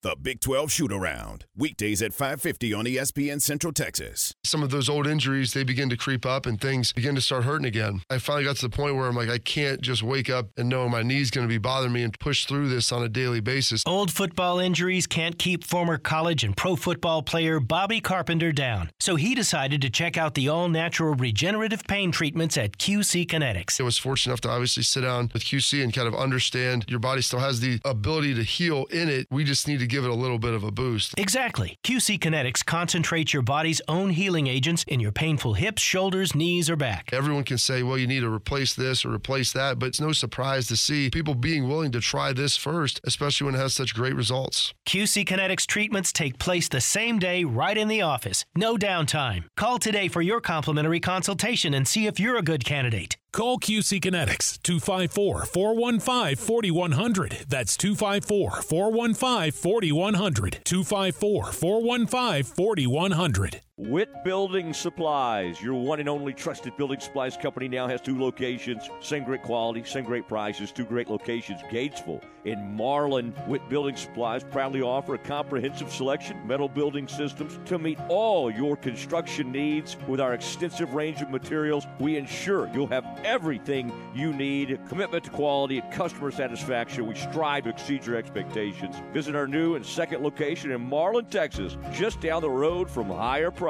The Big 12 Shoot Around, weekdays at 5:50 on ESPN Central Texas. some of those old injuries they begin to creep up and things begin to start hurting again. I finally got to the point where I'm like, I can't just wake up and know my knee's going to be bothering me and push through this on a daily basis. Old football injuries can't keep former college and pro football player Bobby Carpenter down. So he decided to check out the all natural regenerative pain treatments at QC Kinetics. I was fortunate enough to obviously sit down with QC and kind of understand your body still has the ability to heal in it. We just need to give it a little bit of a boost. Exactly. QC Kinetics concentrates your body's own healing agents in your painful hips, shoulders, knees, or back. Everyone can say, well, you need to replace this or replace that, but it's no surprise to see people being willing to try this first, especially when it has such great results. QC Kinetics treatments take place the same day right in the office. No downtime. Call today for your complimentary consultation and see if you're a good candidate. Call QC Kinetics 254 415 4100. That's 254 415 4100. 254 415 4100. Witt Building Supplies, your one and only trusted building supplies company, now has two locations. Same great quality, same great prices, two great locations. Gatesville in Marlin. Witt Building Supplies proudly offer a comprehensive selection metal building systems to meet all your construction needs. With our extensive range of materials, we ensure you'll have everything you need. Commitment to quality and customer satisfaction. We strive to exceed your expectations. Visit our new and second location in Marlin, Texas, just down the road from higher prices.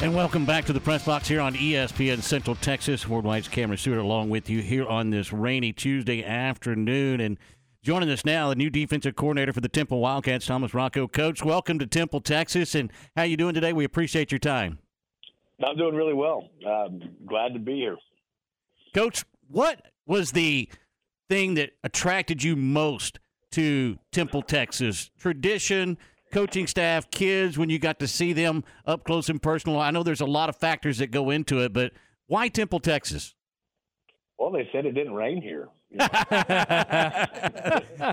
And welcome back to the press box here on ESPN Central Texas. Worldwide's Cameron Stewart along with you here on this rainy Tuesday afternoon. And joining us now, the new defensive coordinator for the Temple Wildcats, Thomas Rocco. Coach, welcome to Temple, Texas. And how you doing today? We appreciate your time. I'm doing really well. Um, glad to be here. Coach, what was the thing that attracted you most to Temple, Texas? Tradition, coaching staff, kids, when you got to see them up close and personal? I know there's a lot of factors that go into it, but why Temple, Texas? Well, they said it didn't rain here.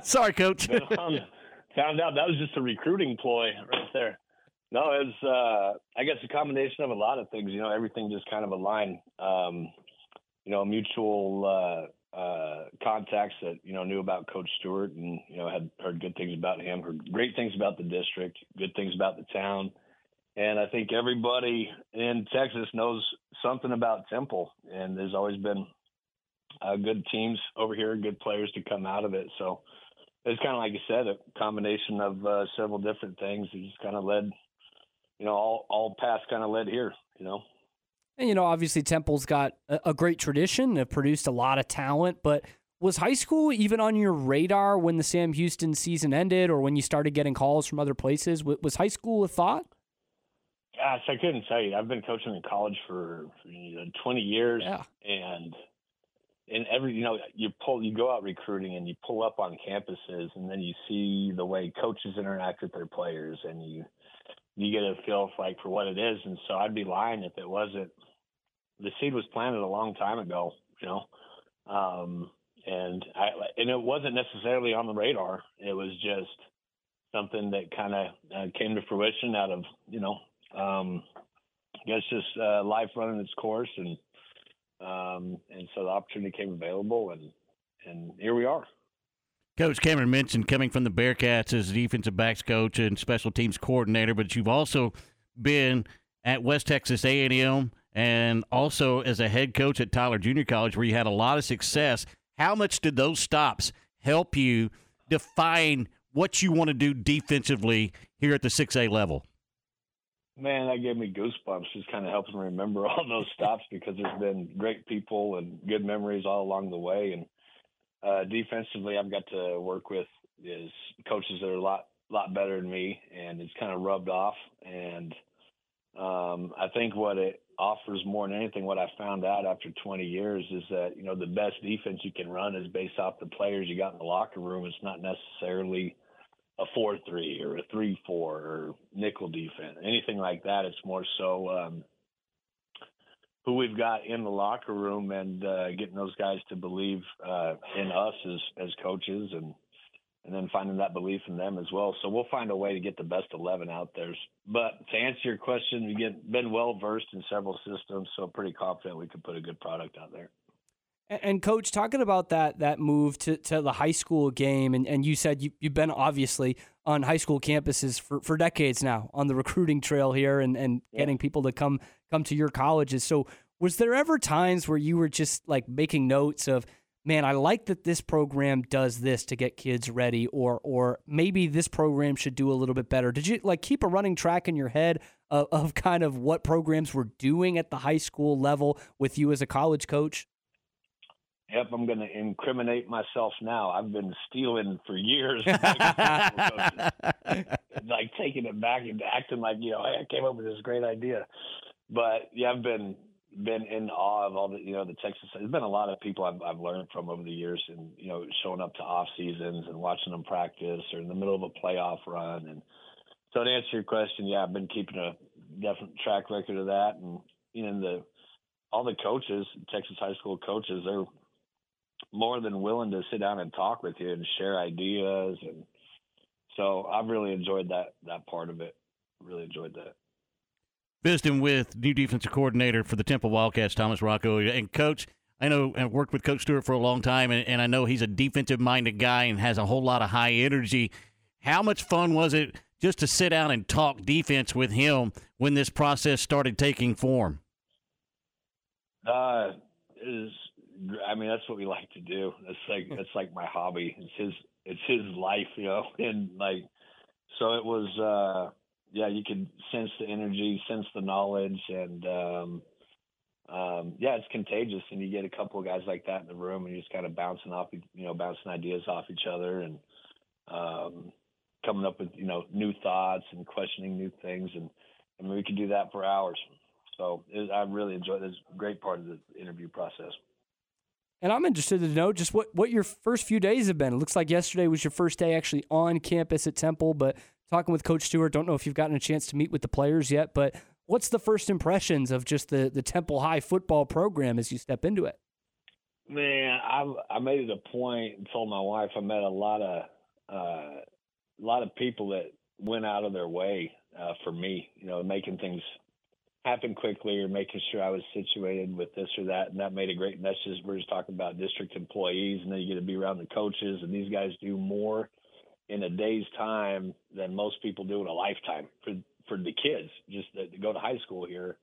Sorry, Coach. found, found out that was just a recruiting ploy right there. No, it was, uh, I guess, a combination of a lot of things. You know, everything just kind of aligned. Um, you know, mutual uh, uh, contacts that you know knew about Coach Stewart, and you know had heard good things about him, heard great things about the district, good things about the town, and I think everybody in Texas knows something about Temple, and there's always been uh, good teams over here, good players to come out of it. So it's kind of like you said, a combination of uh, several different things that just kind of led, you know, all all paths kind of led here. You know. And you know, obviously Temple's got a, great tradition. They've produced a lot of talent, but was high school even on your radar when the Sam Houston season ended, or when you started getting calls from other places? W- Was high school a thought? Gosh, I couldn't tell you. I've been coaching in college for you know, 20 years, Yeah. and and every you know you pull you go out recruiting and you pull up on campuses, and then you see the way coaches interact with their players, and you you get a feel for, like for what it is. And so I'd be lying if it wasn't. The seed was planted a long time ago, you know, um, and I and it wasn't necessarily on the radar. It was just something that kind of uh, came to fruition out of you know um, I guess just uh, life running its course, and um, and so the opportunity came available, and and here we are. Coach Cameron mentioned coming from the Bearkats as defensive backs coach and special teams coordinator, but you've also been at West Texas A&M and also as a head coach at Tyler Junior College, where you had a lot of success. How much did those stops help you define what you want to do defensively here at the 6A level? Man, that gave me goosebumps. Just kind of helps me remember all those stops because there's been great people and good memories all along the way. And uh, defensively, I've got to work with is coaches that are a lot lot better than me, and it's kind of rubbed off. And um, I think what it offers more than anything, what I found out after 20 years is that you know the best defense you can run is based off the players you got in the locker room. It's not necessarily a four three or a three four or nickel defense, anything like that. It's more so um, who we've got in the locker room and uh, getting those guys to believe uh, in us as as coaches and and then finding that belief in them as well. So we'll find a way to get the best eleven out there. But to answer your question, we get been well versed in several systems, so pretty confident we could put a good product out there. And, coach, talking about that that move to, to the high school game, and, and you said you, you've been obviously on high school campuses for, for decades now on the recruiting trail here and, and getting people to come come to your colleges. So was there ever times where you were just like making notes of, man, I like that this program does this to get kids ready, or or maybe this program should do a little bit better. Did you like keep a running track in your head of, of kind of what programs were doing at the high school level with you as a college coach? Yep, I'm going to incriminate myself now. I've been stealing for years, like taking it back and acting like you know I came up with this great idea. But yeah, I've been been in awe of all the you know the Texas. There's been a lot of people I've, I've learned from over the years, and you know showing up to off seasons and watching them practice, or in the middle of a playoff run. And so to answer your question, yeah, I've been keeping a definite track record of that, and you know the all the coaches, Texas high school coaches, they're more than willing to sit down and talk with you and share ideas and so I've really enjoyed that that part of it. Really enjoyed that. Visiting with new defensive coordinator for the Temple Wildcats, Thomas Rocco. And coach, I know I've worked with Coach Stewart for a long time, and, and I know he's a defensive minded guy and has a whole lot of high energy. How much fun was it just to sit down and talk defense with him when this process started taking form? Uh, is I mean that's what we like to do. That's like that's like my hobby. It's his it's his life, you know, and like so it was. uh yeah, you could sense the energy, sense the knowledge, and um, um, yeah, it's contagious. And you get a couple of guys like that in the room, and you're just kind of bouncing off, you know, bouncing ideas off each other, and um, coming up with you know new thoughts and questioning new things. And I mean, we could do that for hours. So it, I really enjoyed this great part of the interview process. And I'm interested to know just what, what your first few days have been. It looks like yesterday was your first day actually on campus at Temple, but talking with Coach Stewart, don't know if you've gotten a chance to meet with the players yet, but what's the first impressions of just the, the Temple High football program as you step into it? Man, I I made it a point and told my wife I met a lot of uh, a lot of people that went out of their way uh, for me, you know, making things happen quickly or making sure I was situated with this or that, and that made a great message. We're just talking about district employees, and then you get to be around the coaches, and these guys do more in a day's time than most people do in a lifetime for for the kids just to go to high school here,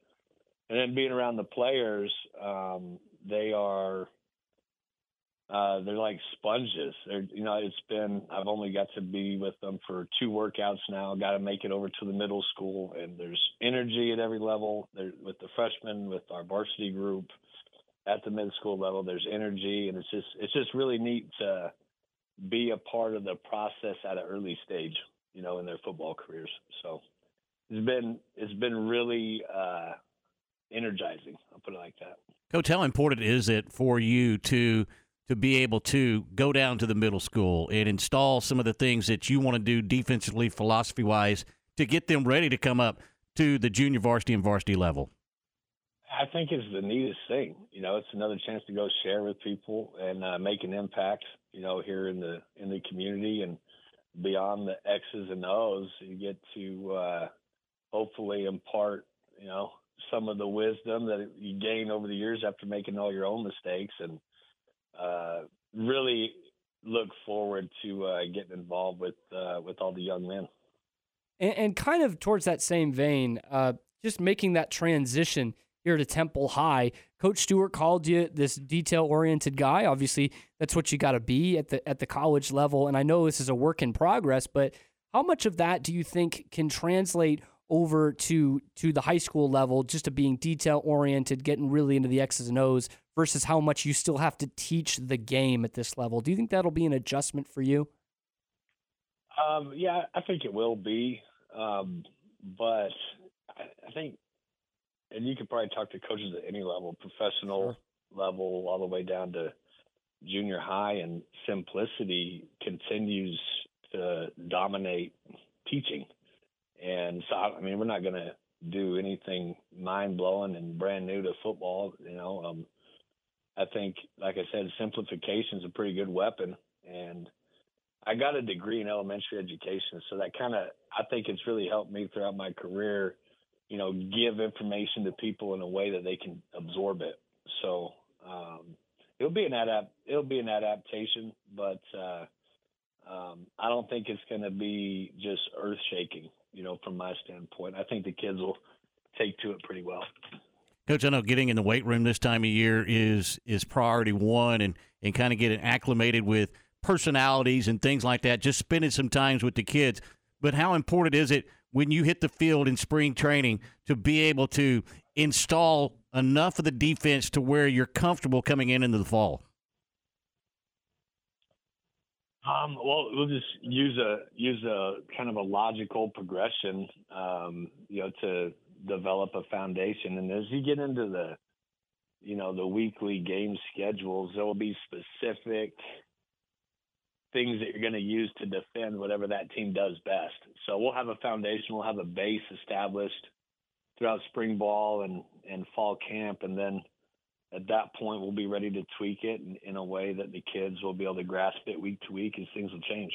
and then being around the players, um, they are uh, they're like sponges. They're, you know, it's been, I've only got to be with them for two workouts now. Got to make it over to the middle school, and there's energy at every level. There, with the freshmen, with our varsity group, at the mid school level, there's energy, and it's just, it's just really neat to be a part of the process at an early stage, you know, in their football careers. So it's been, it's been really uh, energizing. I'll put it like that. Coach, how important is it for you to to be able to go down to the middle school and install some of the things that you want to do defensively, philosophy wise, to get them ready to come up to the junior varsity and varsity level? I think it's the neatest thing. You know, it's another chance to go share with people and uh, make an impact. You know, here in the in the community and beyond the X's and O's, you get to uh, hopefully impart. You know, some of the wisdom that you gain over the years after making all your own mistakes, and uh, really look forward to uh, getting involved with uh, with all the young men. And, and kind of towards that same vein, uh, just making that transition here to Temple High. Coach Stewart called you this detail oriented guy. Obviously, that's what you got to be at the at the college level. And I know this is a work in progress, but how much of that do you think can translate over to to the high school level, just to being detail oriented, getting really into the X's and O's, versus how much you still have to teach the game at this level? Do you think that'll be an adjustment for you? Um, yeah, I think it will be, um, but I, I think, and you could probably talk to coaches at any level, professional level, all the way down to junior high, and simplicity continues to dominate teaching. And so, I mean, we're not going to do anything mind blowing and brand new to football. You know, um, I think, like I said, simplification is a pretty good weapon. And I got a degree in elementary education, so that kind of I think it's really helped me throughout my career. You know, give information to people in a way that they can absorb it. So um, it'll be an adapt it'll be an adaptation, but uh, um, I don't think it's going to be just earth shaking. You know, from my standpoint, I think the kids will take to it pretty well. Coach, I know getting in the weight room this time of year is is priority one, and and kind of getting acclimated with personalities and things like that. Just spending some times with the kids. But how important is it when you hit the field in spring training to be able to install enough of the defense to where you're comfortable coming in into the fall? Um, well, we'll just use a use a kind of a logical progression, um, you know, to develop a foundation. And as you get into the, you know, the weekly game schedules, there will be specific things that you're going to use to defend whatever that team does best. So we'll have a foundation, we'll have a base established throughout spring ball and and fall camp, and then at that point we'll be ready to tweak it in, in a way that the kids will be able to grasp it week to week as things will change.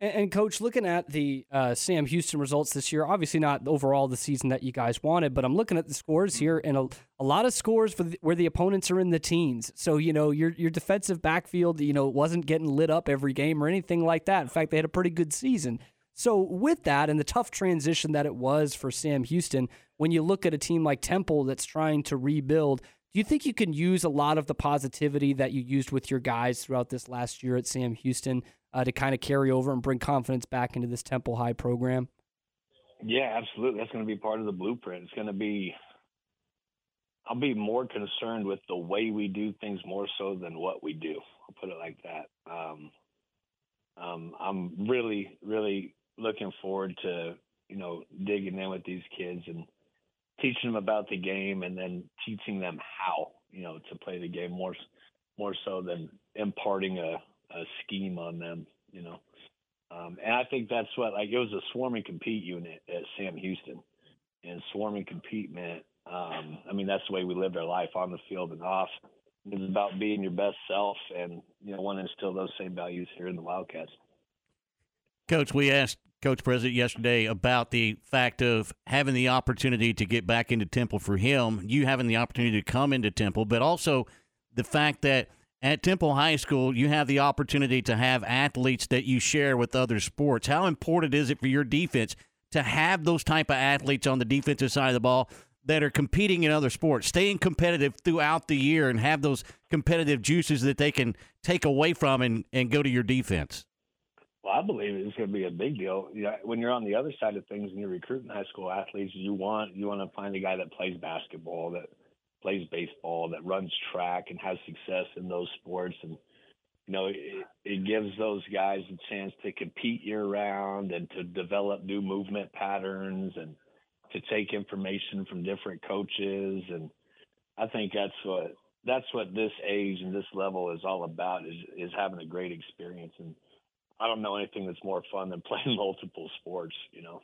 And, and coach, looking at the uh, Sam Houston results this year, obviously not overall the season that you guys wanted, but I'm looking at the scores here, and a, a lot of scores the, where the opponents are in the teens. So you know your your defensive backfield, you know, wasn't getting lit up every game or anything like that. In fact, they had a pretty good season. So with that and the tough transition that it was for Sam Houston, when you look at a team like Temple that's trying to rebuild, do you think you can use a lot of the positivity that you used with your guys throughout this last year at Sam Houston uh, to kind of carry over and bring confidence back into this Temple High program? Yeah, absolutely. That's going to be part of the blueprint. It's going to be. I'll be more concerned with the way we do things more so than what we do. I'll put it like that. Um, um, I'm really, really looking forward to you know digging in with these kids and teaching them about the game, and then teaching them how you know to play the game more, more so than imparting a, a scheme on them. You know. Um, and I think that's what like it was a swarm and compete unit at Sam Houston, and swarm and compete meant. Um, I mean that's the way we lived our life on the field and off. It's about being your best self, and you know, want to instill those same values here in the Wildcats. Coach, we asked Coach President yesterday about the fact of having the opportunity to get back into Temple for him, you having the opportunity to come into Temple, but also the fact that at Temple High School, you have the opportunity to have athletes that you share with other sports. How important is it for your defense to have those type of athletes on the defensive side of the ball that are competing in other sports, staying competitive throughout the year and have those competitive juices that they can take away from and, and go to your defense? Well, I believe it's going to be a big deal. When you're on the other side of things and you're recruiting high school athletes, you want you want to find a guy that plays basketball, that plays baseball, that runs track, and has success in those sports. And you know, it, it gives those guys a chance to compete year round and to develop new movement patterns and to take information from different coaches. And I think that's what that's what this age and this level is all about is is having a great experience and I don't know anything that's more fun than playing multiple sports, you know.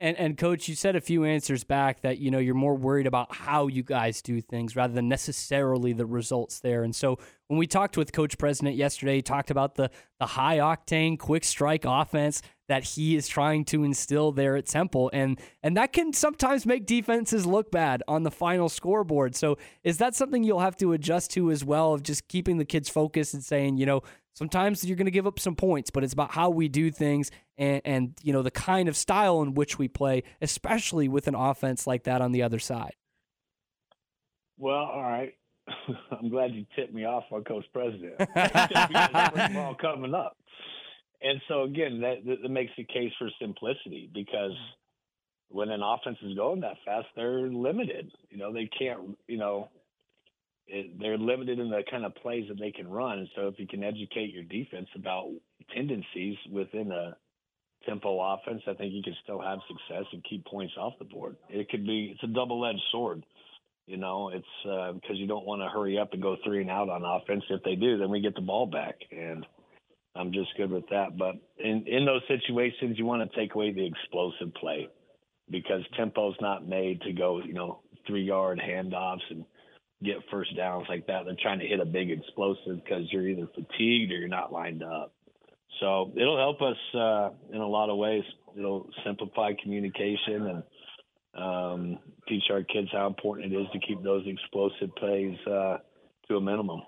And and coach, you said a few answers back that you know you're more worried about how you guys do things rather than necessarily the results there. And so when we talked with Coach President yesterday, he talked about the the high octane, quick strike offense that he is trying to instill there at Temple, and and that can sometimes make defenses look bad on the final scoreboard. So is that something you'll have to adjust to as well of just keeping the kids focused and saying, you know, sometimes you're going to give up some points, but it's about how we do things and, and you know the kind of style in which we play, especially with an offense like that on the other side. Well, all right. I'm glad you tipped me off on Coach President. all coming up. And so again, that, that makes the case for simplicity because when an offense is going that fast, they're limited. You know, they can't. You know, it, they're limited in the kind of plays that they can run. And so if you can educate your defense about tendencies within a tempo offense, I think you can still have success and keep points off the board. It could be it's a double edged sword. You know, it's because uh, you don't want to hurry up and go three and out on offense. If they do, then we get the ball back, and I'm just good with that. But in in those situations, you want to take away the explosive play because tempo's not made to go, you know, three yard handoffs and get first downs like that. They're trying to hit a big explosive because you're either fatigued or you're not lined up. So it'll help us uh, in a lot of ways. It'll simplify communication and um, teach our kids how important it is to keep those explosive plays uh, to a minimum.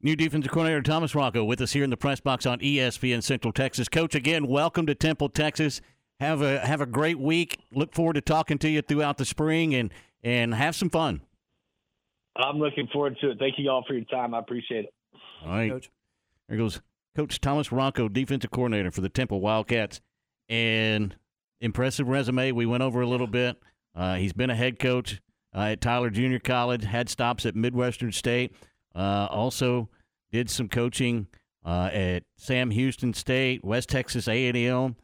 New defensive coordinator Thomas Rocco with us here in the press box on ESPN Central Texas. Coach, again, welcome to Temple, Texas. Have a have a great week. Look forward to talking to you throughout the spring and and have some fun. I'm looking forward to it. Thank you all for your time. I appreciate it. All right. Coach. There goes Coach Thomas Rocco, defensive coordinator for the Temple Wildcats. And impressive resume. We went over a little bit. Uh, he's been a head coach uh, at Tyler Junior College, had stops at Midwestern State. Uh, also did some coaching uh, at Sam Houston State, West Texas A&M.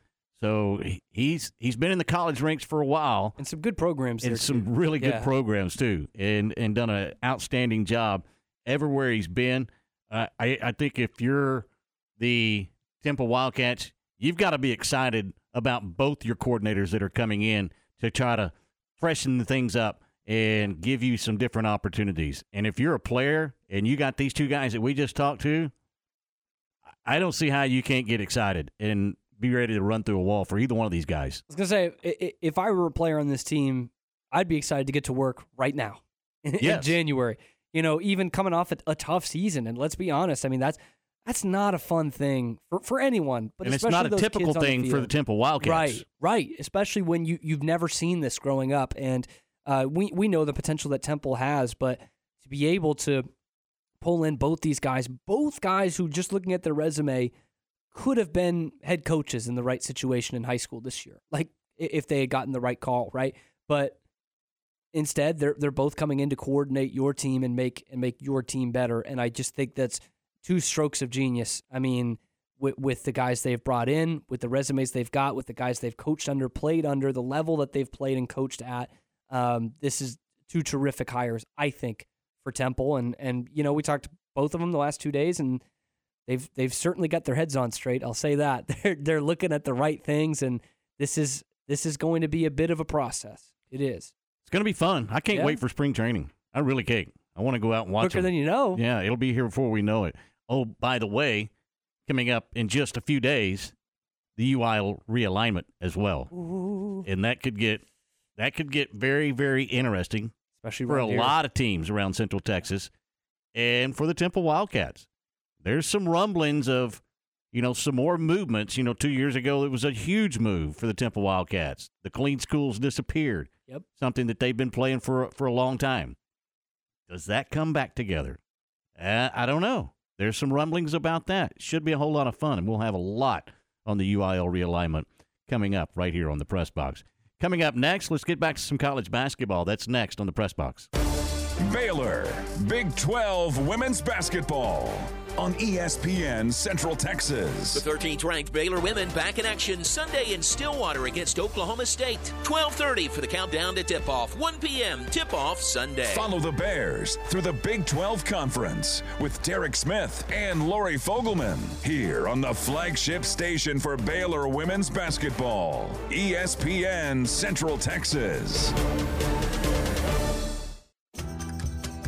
So he- he's he's been in the college ranks for a while, and some good programs, and some too. really good Yeah. programs too, and and done an outstanding job everywhere he's been. Uh, I I think if you're the Temple Wildcats, you've got to be excited about both your coordinators that are coming in to try to freshen the things up and give you some different opportunities. And if you're a player and you got these two guys that we just talked to, I don't see how you can't get excited and be ready to run through a wall for either one of these guys. I was gonna say, if I were a player on this team, I'd be excited to get to work right now in, Yes. January. You know, even coming off a, a tough season, and let's be honest, I mean that's that's not a fun thing for, for anyone. But and it's not a typical thing for the. Temple Wildcats. Right, right. Especially when you you've never seen this growing up, and uh, we we know the potential that Temple has, but to be able to pull in both these guys, both guys who just looking at their resume could have been head coaches in the right situation in high school this year, like if they had gotten the right call, right? But instead, they're they're both coming in to coordinate your team and make and make your team better, and I just think that's two strokes of genius. I mean, with, with the guys they've brought in, with the resumes they've got, with the guys they've coached under, played under, the level that they've played and coached at. Um, this is two terrific hires, I think, for Temple. And and you know, we talked to both of them the last two days, and they've they've certainly got their heads on straight. I'll say that they're they're looking at the right things, and this is this is going to be a bit of a process. It is. It's going to be fun. I can't Yeah. wait for spring training. I really can't. I want to go out and watch Quicker them. than you know. Yeah, it'll be here before we know it. Oh, by the way, coming up in just a few days, the UIL realignment as well, and that could get that could get very very interesting, especially for a here. lot of teams around Central Texas, and for the Temple Wildcats. There's some rumblings of, you know, some more movements. You know, two years ago it was a huge move for the Temple Wildcats. The Killeen schools disappeared. Yep. Something that they've been playing for for a long time. Does that come back together? Uh, I don't know. There's some rumblings about that. Should be a whole lot of fun, and we'll have a lot on the UIL realignment coming up right here on the press box. Coming up next, let's get back to some college basketball. That's next on the press box. Baylor, Big 12 women's basketball on ESPN Central Texas. The 13th ranked Baylor women back in action Sunday in Stillwater against Oklahoma State. 12:30 for the countdown to tip-off. 1 p.m. tip-off Sunday. Follow the Bears through the Big 12 Conference with Derek Smith and Lori Fogleman here on the flagship station for Baylor women's basketball, ESPN Central Texas.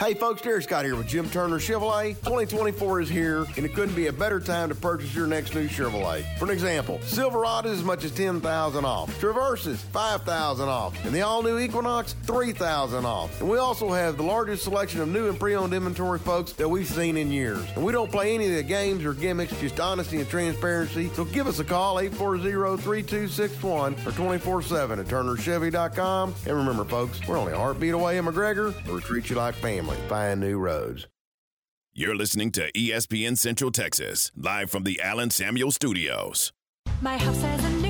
Hey folks, Derek Scott here with Jim Turner Chevrolet. 2024 is here, and it couldn't be a better time to purchase your next new Chevrolet. For an example, Silverado is as much as 10000 off, Traverses 5000 off, and the all-new Equinox 3000 off. And we also have the largest selection of new and pre-owned inventory, folks, that we've seen in years. And we don't play any of the games or gimmicks, just honesty and transparency. So give us a call, 840-3261 or 24-7 at turnerchevy.com. And remember, folks, we're only a heartbeat away in McGregor, we treat you like family. Find new roads. You're listening to ESPN Central Texas, live from the Allen Samuels Studios. My house has a new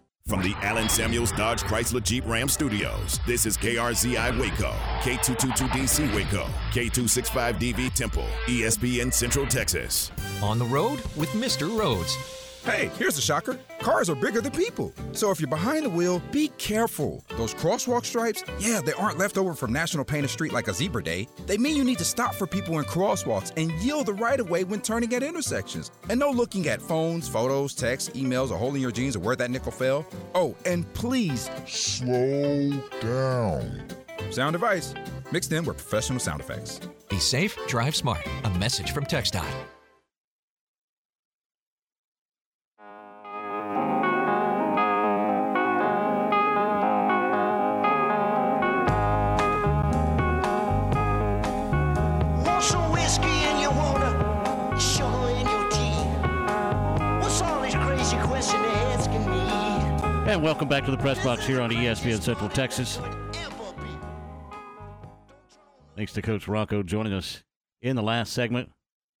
From the Allen Samuels Dodge Chrysler Jeep Ram Studios, this is KRZI Waco, K222DC Waco, K265DV Temple, ESPN Central Texas. On the road with Mr. Rhodes. Hey, here's a shocker. Cars are bigger than people. So if you're behind the wheel, be careful. Those crosswalk stripes, yeah, they aren't left over from National Painted Street like a zebra day. They mean you need to stop for people in crosswalks and yield the right of way when turning at intersections. And no looking at phones, photos, texts, emails, or holding your jeans or where that nickel fell. Oh, and please slow down. Sound device mixed in with professional sound effects. Be safe, drive smart. A message from TxDOT. And welcome back to the press box here on ESPN Central Texas. Thanks to Coach Rocco joining us in the last segment.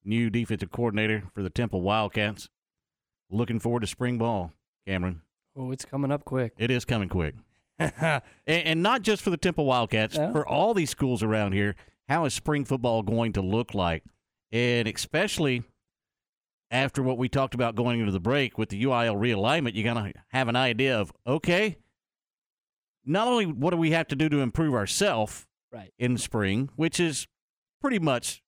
New defensive coordinator for the Temple Wildcats. Looking forward to spring ball, Cameron. Oh, it's coming up quick. It is coming quick. and, and not just for the Temple Wildcats, Yeah. for all these schools around here. How is spring football going to look like? And especially after what we talked about going into the break with the UIL realignment, you got to have an idea of okay, not only what do we have to do to improve ourselves Right. in spring, which is pretty much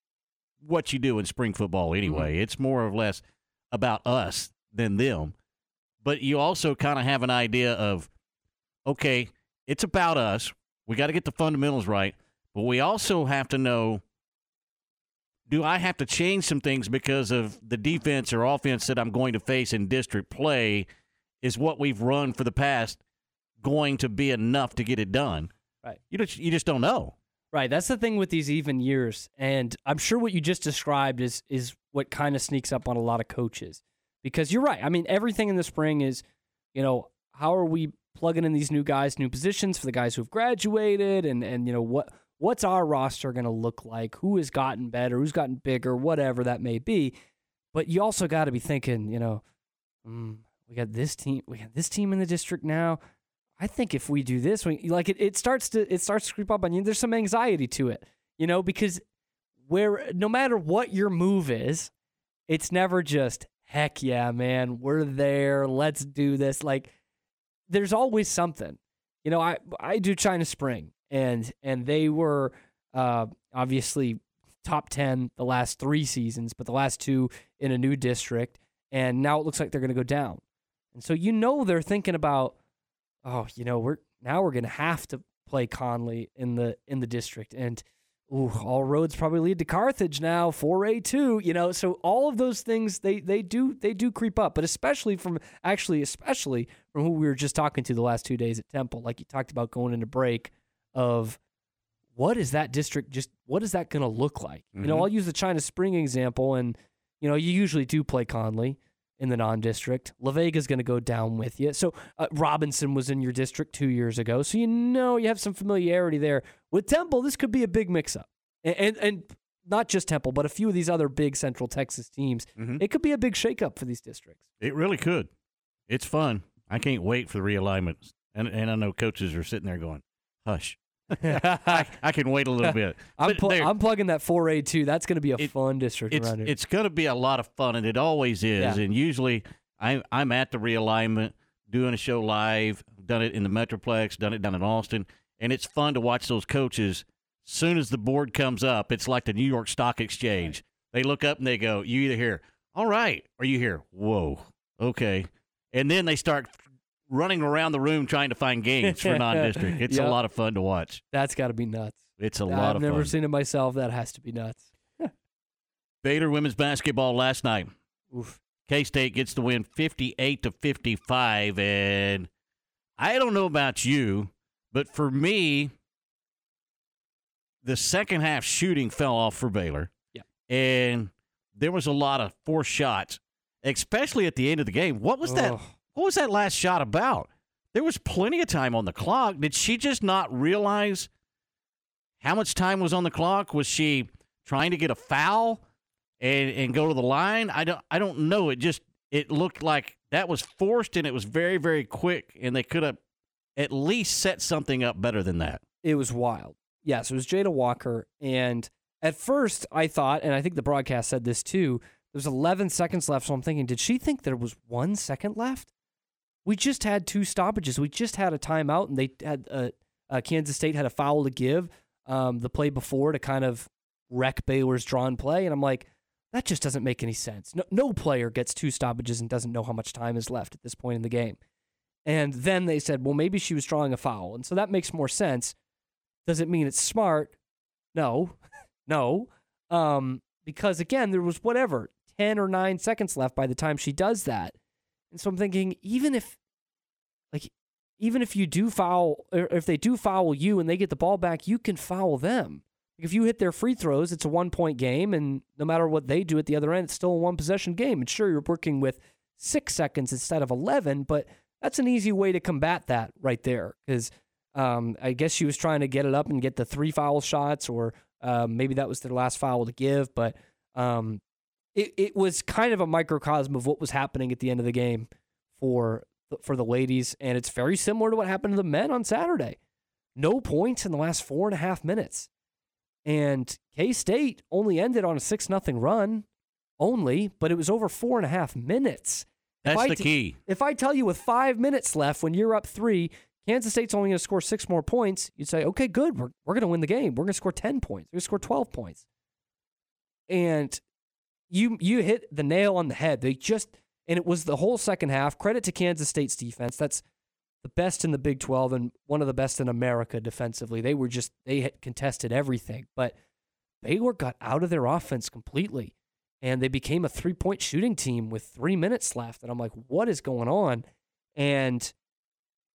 what you do in spring football mm-hmm. anyway. It's more or less about us than them. But you also kind of have an idea of okay, it's about us. We got to get the fundamentals right, but we also have to know do I have to change some things because of the defense or offense that I'm going to face in district play? Is what we've run for the past going to be enough to get it done? Right. You just you just don't know. Right. That's the thing with these even years. And I'm sure what you just described is is what kind of sneaks up on a lot of coaches. Because you're right. I mean, everything in the spring is, you know, how are we plugging in these new guys, new positions for the guys who've graduated and and you know what what's our roster going to look like? Who has gotten better? Who's gotten bigger? Whatever that may be. But you also got to be thinking, you know, mm, we got this team, we got this team in the district now. I think if we do this, we, like it, it starts to it starts to creep up on you. There's some anxiety to it, you know, because where no matter what your move is, it's never just heck yeah, man, we're there, let's do this. Like there's always something. You know, I I do China Spring and and they were uh obviously top 10 the last 3 seasons, but the last two in a new district and now it looks like they're going to go down. And so you know they're thinking about oh, you know, we're now we're going to have to play Connally in the in the district and ooh, all roads probably lead to Carthage now, 4A2, you know. So all of those things they they do they do creep up, but especially from actually especially from who we were just talking to the last 2 days at Temple, like you talked about going into break of what is that district just what is that going to look like? You know, Mhm. I'll use the China Spring example and you know, you usually do play Connally in the non-district. La Vega's going to go down with you. So uh, Robinson was in your district two years ago, so you know you have some familiarity there. With Temple, this could be a big mix-up, and and, and not just Temple, but a few of these other big Central Texas teams. It could be a big shakeup for these districts. It really could. It's fun. I can't wait for the realignments. And and I know coaches are sitting there going, "Hush." I, I can wait a little bit. I'm, pl- I'm plugging that 4A too. That's going to be a fun district it's around here. it's going to be a lot of fun, and it always is. Yeah. And usually, I'm I'm at the realignment, doing a show live. Done it in the Metroplex, done it down in Austin, and it's fun to watch those coaches. Soon as the board comes up, it's like the New York Stock Exchange. They look up and they go, "You either here, all right, or you here, whoa, okay," and then they start running around the room trying to find games for non-district. It's Yep. a lot of fun to watch. That's got to be nuts. It's a I've lot of fun. I've never seen it myself. That has to be nuts. Baylor women's basketball last night. Oof. K State gets the win 58 to 55. And I don't know about you, but for me, the second half shooting fell off for Baylor. Yeah. And there was a lot of forced shots, especially at the end of the game. What was that? What was that last shot about? There was plenty of time on the clock. Did she just not realize how much time was on the clock? Was she trying to get a foul and and go to the line? I don't I don't know. It just it looked like that was forced and it was very very quick and they could have at least set something up better than that. It was wild. Yes, it was Jada Walker. And at first, I thought, and I think the broadcast said this too, there's 11 seconds left. So I'm thinking, did she think there was one second left? We just had two stoppages. We just had a timeout, and they had uh, uh, Kansas State had a foul to give um, the play before to kind of wreck Baylor's drawn play. And I'm like, that just doesn't make any sense. No, no player gets two stoppages and doesn't know how much time is left at this point in the game. And then they said, well, maybe she was drawing a foul. And so that makes more sense. Does it mean it's smart? No, no. Um, because again, there was whatever, 10 or 9 seconds left by the time she does that. And so I'm thinking, even if, like, even if you do foul, or if they do foul you and they get the ball back, you can foul them. If you hit their free throws, it's a one point game, and no matter what they do at the other end, it's still a one possession game. And sure, you're working with six seconds instead of 11, but that's an easy way to combat that right there. Because um, I guess she was trying to get it up and get the three foul shots or Um, maybe that was their last foul to give, but um, it, it was kind of a microcosm of what was happening at the end of the game for for the ladies, and it's very similar to what happened to the men on Saturday. No points in the last four and a half minutes, and K State only ended on a six nothing run, only, but it was over four and a half minutes. If That's I the t- key. If I tell you with five minutes left, when you're up three, Kansas State's only going to score six more points, you'd say, okay, good, we're, we're going to win the game. We're going to score 10 points. We're going to score 12 points. And you you hit the nail on the head. They just, and it was the whole second half. Credit to Kansas State's defense. That's the best in the Big 12 and one of the best in America defensively. They were just, they contested everything. But Baylor got out of their offense completely and they became a three point shooting team with three minutes left. And I'm like, what is going on? And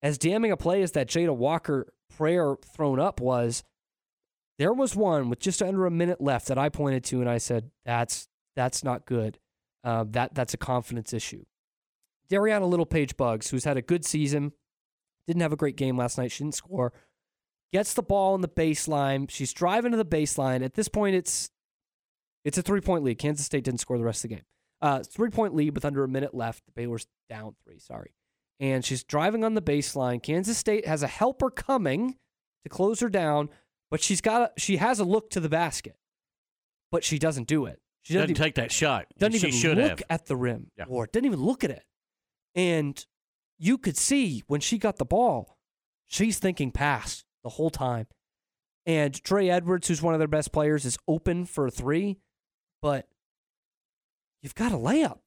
as damning a play as that Jada Walker prayer thrown up was, there was one with just under a minute left that I pointed to and I said, that's that's not good. Uh, that that's a confidence issue. Darianna Littlepage-Buggs, who's had a good season, didn't have a great game last night. She didn't score. Gets the ball in the baseline. She's driving to the baseline. At this point, it's it's a three point lead. Kansas State didn't score the rest of the game. Uh, three point lead with under a minute left. Baylor's down three. Sorry. And she's driving on the baseline. Kansas State has a helper coming to close her down, but she's got a, she has a look to the basket, but she doesn't do it. She Doesn't even- take that shot. doesn't She even look have. at the rim Yeah. or didn't even look at it. And you could see when she got the ball, she's thinking pass the whole time. And Dre'Una Edwards, who's one of their best players, is open for a three, but you've got a layup.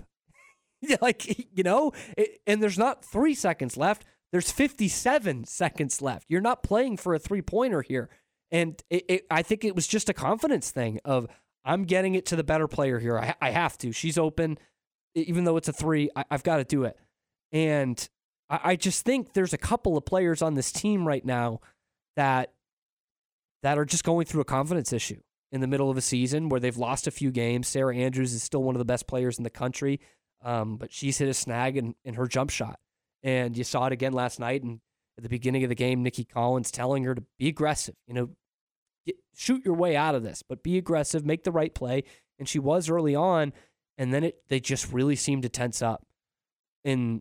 like, you know, it, and there's not three seconds left. There's 57 seconds left. You're not playing for a three pointer here. And it, it, I think it was just a confidence thing of I'm getting it to the better player here. I, I have to. She's open, even though it's a three. I, I've got to do it. And I, I just think there's a couple of players on this team right now that that are just going through a confidence issue in the middle of a season where they've lost a few games. Sarah Andrews is still one of the best players in the country, um, but she's hit a snag in, in her jump shot. And you saw it again last night. And at the beginning of the game, Nicki Collen telling her to be aggressive. You know, get, shoot your way out of this, but be aggressive, make the right play. And she was early on, and then it they just really seemed to tense up in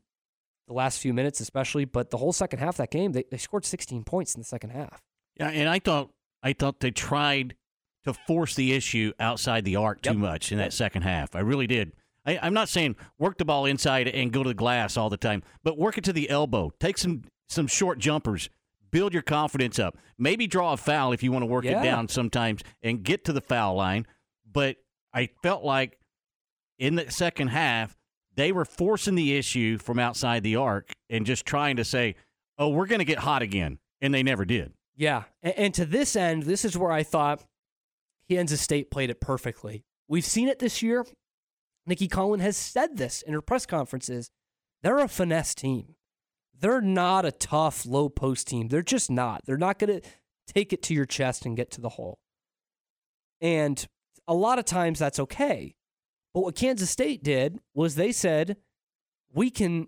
the last few minutes, especially. But the whole second half of that game, they, they scored 16 points in the second half. Yeah, and I thought I thought they tried to force the issue outside the arc too much in that second half. I really did. I, I'm not saying work the ball inside and go to the glass all the time, but work it to the elbow. Take some some short jumpers. Build your confidence up. Maybe draw a foul if you want to work Yeah. it down sometimes and get to the foul line. But I felt like in the second half they were forcing the issue from outside the arc and just trying to say, "Oh, we're going to get hot again," and they never did. Yeah. And, and to this end, this is where I thought Kansas State played it perfectly. We've seen it this year. Nicki Collen has said this in her press conferences. They're a finesse team. They're not a tough low post team. They're just not. They're not going to take it to your chest and get to the hole. And a lot of times that's okay. But what Kansas State did was they said, we can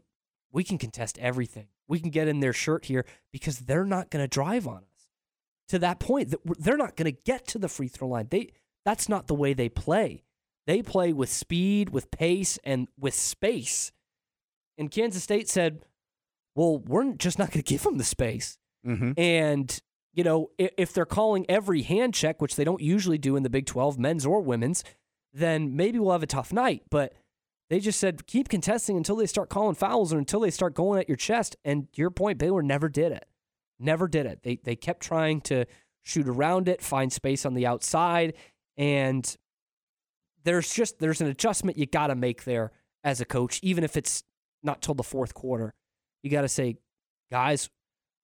we can contest everything. We can get in their shirt here because they're not going to drive on us. To that point, they're not going to get to the free throw line. They that's not the way they play. They play with speed, with pace, and with space. And Kansas State said, "Well, we're just not going to give them the space." Mm-hmm. And you know, if, if they're calling every hand check, which they don't usually do in the Big Twelve, men's or women's, then maybe we'll have a tough night. But they just said keep contesting until they start calling fouls or until they start going at your chest. And to your point, Baylor never did it. Never did it. They they kept trying to shoot around it, find space on the outside, and there's just there's an adjustment you got to make there as a coach, even if it's not till the fourth quarter. You got to say, guys,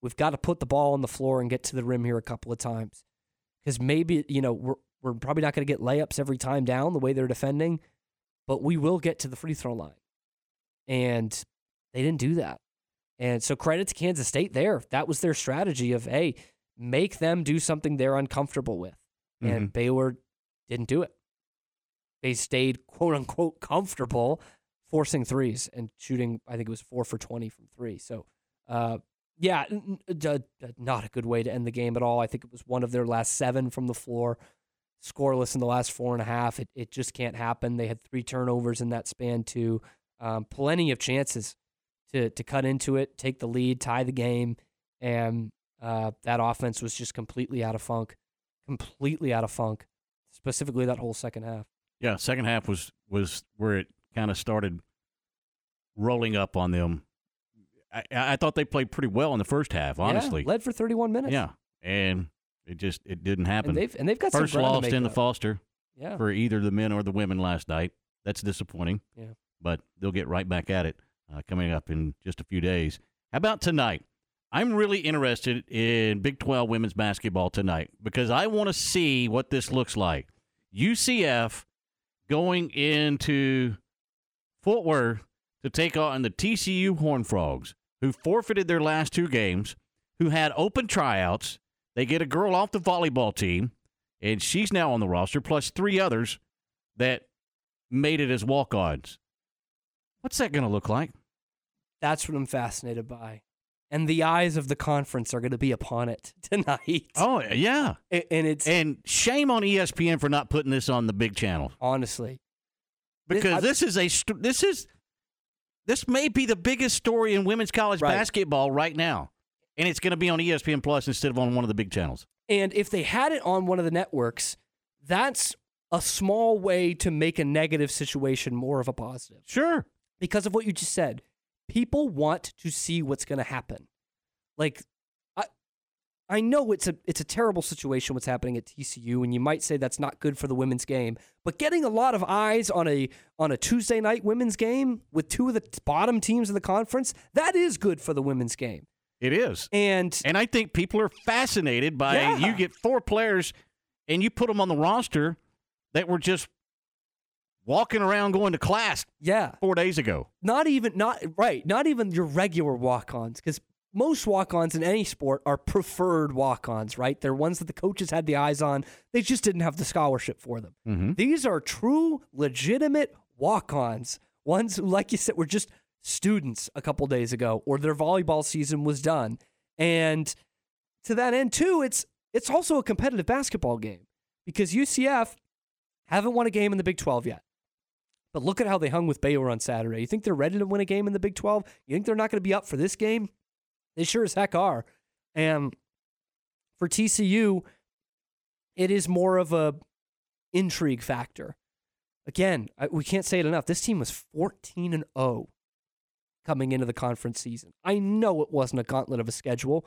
we've got to put the ball on the floor and get to the rim here a couple of times because maybe you know we're we're probably not going to get layups every time down the way they're defending, but we will get to the free throw line, and they didn't do that. And so credit to Kansas State there. That was their strategy of hey, make them do something they're uncomfortable with, and Mhm. Baylor didn't do it. They stayed quote unquote comfortable, forcing threes and shooting. I think it was four for twenty from three. So, uh, yeah, not a good way to end the game at all. I think it was one of their last seven from the floor. scoreless in the last four and a half. It it just can't happen. They had three turnovers in that span too. Um, plenty of chances to to cut into it, take the lead, tie the game, and uh, that offense was just completely out of funk, completely out of funk. Specifically, that whole second half. Yeah, second half was was where it kind of started rolling up on them. I, I thought they played pretty well in the first half, honestly. Yeah, led for 31 minutes. Yeah, and it just it didn't happen. they've- and they've got some first make in the. Foster. Yeah. for either the men or the women last night. That's disappointing. Yeah. but they'll get right back at it uh, coming up in just a few days. How about tonight? I'm really interested in Big 12 women's basketball tonight because I want to see what this looks like. UCF going into Fort Worth to take on the TCU Horn Frogs, who forfeited their last two games, who had open tryouts. They get a girl off the volleyball team, and she's now on the roster, plus three others that made it as walk ons. What's that going to look like? That's what I'm fascinated by. And the eyes of the conference are going to be upon it tonight. Oh yeah, and it's and shame on ESPN for not putting this on the big channel. Honestly, because this is a this is this may be the biggest story in women's college basketball right now, and it's going to be on ESPN Plus instead of on one of the big channels. And if they had it on one of the networks, that's a small way to make a negative situation more of a positive. Sure. Because of what you just said. People want to see what's going to happen. Like I know it's a it's a terrible situation what's happening at TCU and you might say that's not good for the women's game, but getting a lot of eyes on a on a Tuesday night women's game with two of the bottom teams in the conference, that is good for the women's game. It is, and and I think people are fascinated by Yeah. you get four players, and you put them on the roster that were just walking around going to class. Yeah, four days ago. not even not right not even your regular walk-ons because most walk-ons in any sport are preferred walk-ons right they're ones that the coaches had the eyes on they just didn't have the scholarship for them Mm-hmm. these are true legitimate walk-ons ones who like you said were just students a couple days ago or their volleyball season was done and to that end too it's it's also a competitive basketball game because UCF haven't won a game in the Big 12 yet but look at how they hung with Baylor on Saturday. You think they're ready to win a game in the Big 12? You think they're not going to be up for this game? They sure as heck are. And for TCU, it is more of a intrigue factor. Again, I, we can't say it enough. This team was 14 and 0 coming into the conference season. I know it wasn't a gauntlet of a schedule,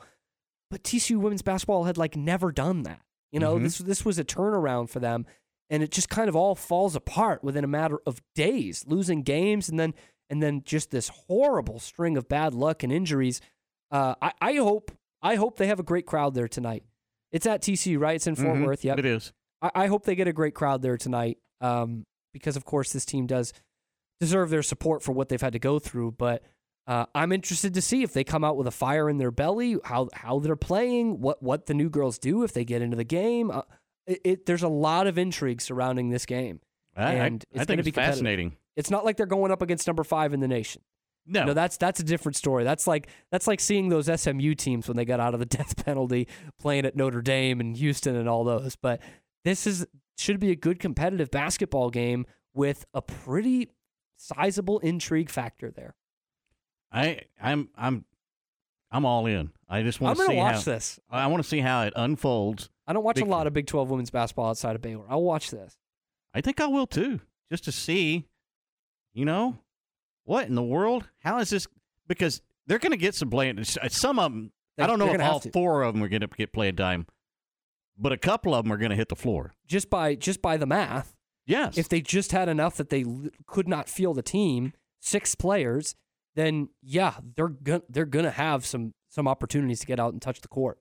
but TCU women's basketball had like never done that. You know, Mhm. this this was a turnaround for them, and it just kind of all falls apart within a matter of days, losing games and then and then just this horrible string of bad luck and injuries. Uh, I, I hope I hope they have a great crowd there tonight. It's at TCU, right? It's in Fort Mhm. Worth. Yep, It is. I, I hope they get a great crowd there tonight, um, because of course this team does deserve their support for what they've had to go through. But uh, I'm interested to see if they come out with a fire in their belly, how how they're playing, what what the new girls do if they get into the game. Uh, it, it, there's a lot of intrigue surrounding this game, I- I- and I it's think gonna it's be fascinating. It's not like they're going up against number five in the nation. No. no, that's that's a different story. That's like that's like seeing those SMU teams when they got out of the death penalty, playing at Notre Dame and Houston and all those. But this is should be a good competitive basketball game with a pretty sizable intrigue factor there. I I'm I'm I'm all in. I just want I'm to see watch how, this. I want to see how it unfolds. I don't watch Big- a lot of Big 12 women's basketball outside of Baylor. I'll watch this. I think I will too, just to see, you know, what in the world? How is this? Because they're going to get some playing. Uh, some of them, They- I don't know if all four of them are going to get playing time, but a couple of them are going to hit the floor. Just by just by the math. Yes. If they just had enough that they l- could not feel the team, six players, then yeah, they're going they're going to have some some opportunities to get out and touch the court.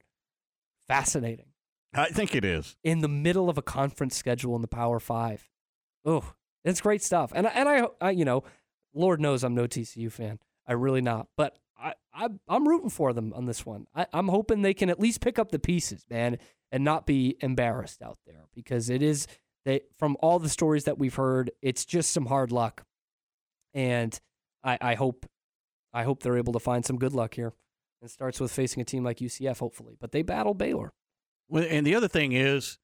Fascinating. I think it is. in the middle of a conference schedule in the Power Five. Oh, it's great stuff. And and I, I you know, Lord knows I'm no TCU fan. I really not. But I, I I'm rooting for them on this one. I, I'm hoping they can at least pick up the pieces, man, and not be embarrassed out there because it is they from all the stories that we've heard, it's just some hard luck. And I, I hope I hope they're able to find some good luck here. It starts with facing a team like UCF, hopefully. But they battle Baylor. Well, and the other thing is,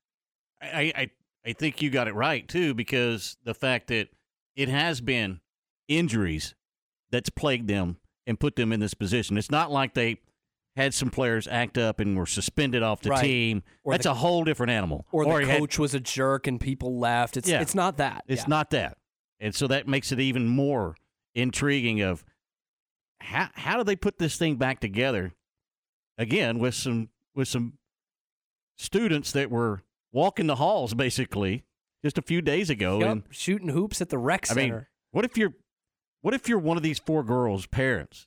I, I I think you got it right too, because the fact that it has been injuries that's plagued them and put them in this position. It's not like they had some players act up and were suspended off the Right. team. Or that's the- a whole different animal. Or the he had- coach was a jerk and people left. It's Yeah. it's not that. It's Yeah. not that. And so that makes it even more intriguing of how how do they put this thing back together again with some with some students that were walking the halls basically just a few days ago Yep, and shooting hoops at the rec I center. mean, what if you're what if you're one of these four girls' parents?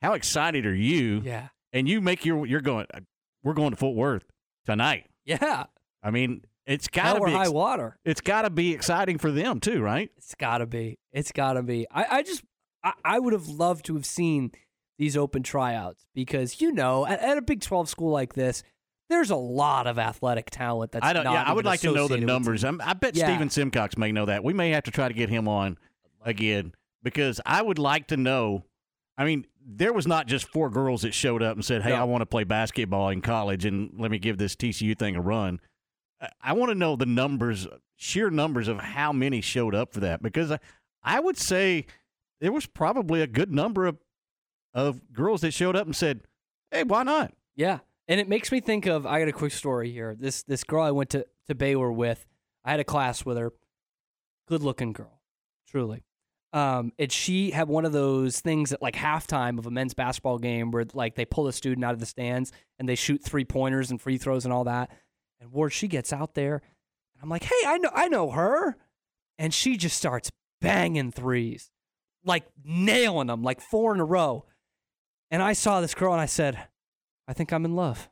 How excited are you? Yeah. And you make your you're going uh, we're going to Fort Worth tonight. yeah. I mean, it's got to be high water. It's got to be exciting for them too, right? It's gotta be. It's gotta be. I, I just I, I would have loved to have seen these open tryouts because you know at, at a Big Twelve school like this, there's a lot of athletic talent that's I don't. Yeah, I would like to know the numbers. I bet Yeah. Steven Simcox may know that. We may have to try to get him on again because I would like to know. I mean, there was not just four girls that showed up and said, "Hey, No. I want to play basketball in college, and let me give this TCU thing a run." I- want to know the numbers, sheer numbers of how many showed up for that because I, I would say there was probably a good number of of girls that showed up and said, "Hey, why not?" Yeah, and it makes me think of. I got a quick story here. This this girl I went to to Baylor with. I had a class with her. Good looking girl, truly. Um, and she had one of those things at like halftime of a men's basketball game where like they pull a student out of the stands and they shoot three pointers and free throws and all that. And Ward, she gets out there, and I'm like, hey, I know I know her, and she just starts banging threes, like nailing them, like four in a row. And I saw this girl and I said, I think I'm in love.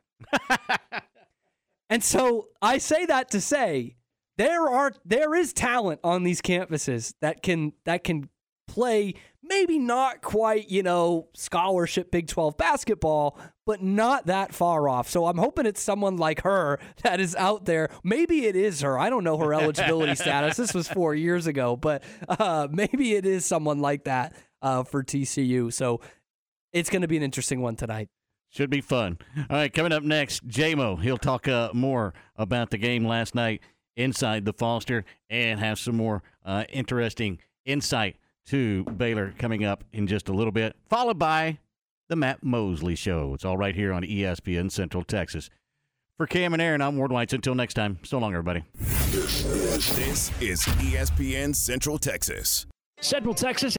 and so I say that to say there are there is talent on these campuses that can that can play maybe not quite, you know, scholarship Big 12 basketball, but not that far off. So I'm hoping it's someone like her that is out there. Maybe it is her. I don't know her eligibility status. This was 4 years ago, but uh, maybe it is someone like that uh, for TCU. So it's going to be an interesting one tonight. Should be fun. All right, coming up next, JMO. He'll talk uh, more about the game last night inside the Foster and have some more uh, interesting insight to Baylor coming up in just a little bit, followed by the Matt Mosley Show. It's all right here on ESPN Central Texas. For Cam and Aaron, I'm Ward Whites. Until next time, so long, everybody. This is ESPN Central Texas. Central Texas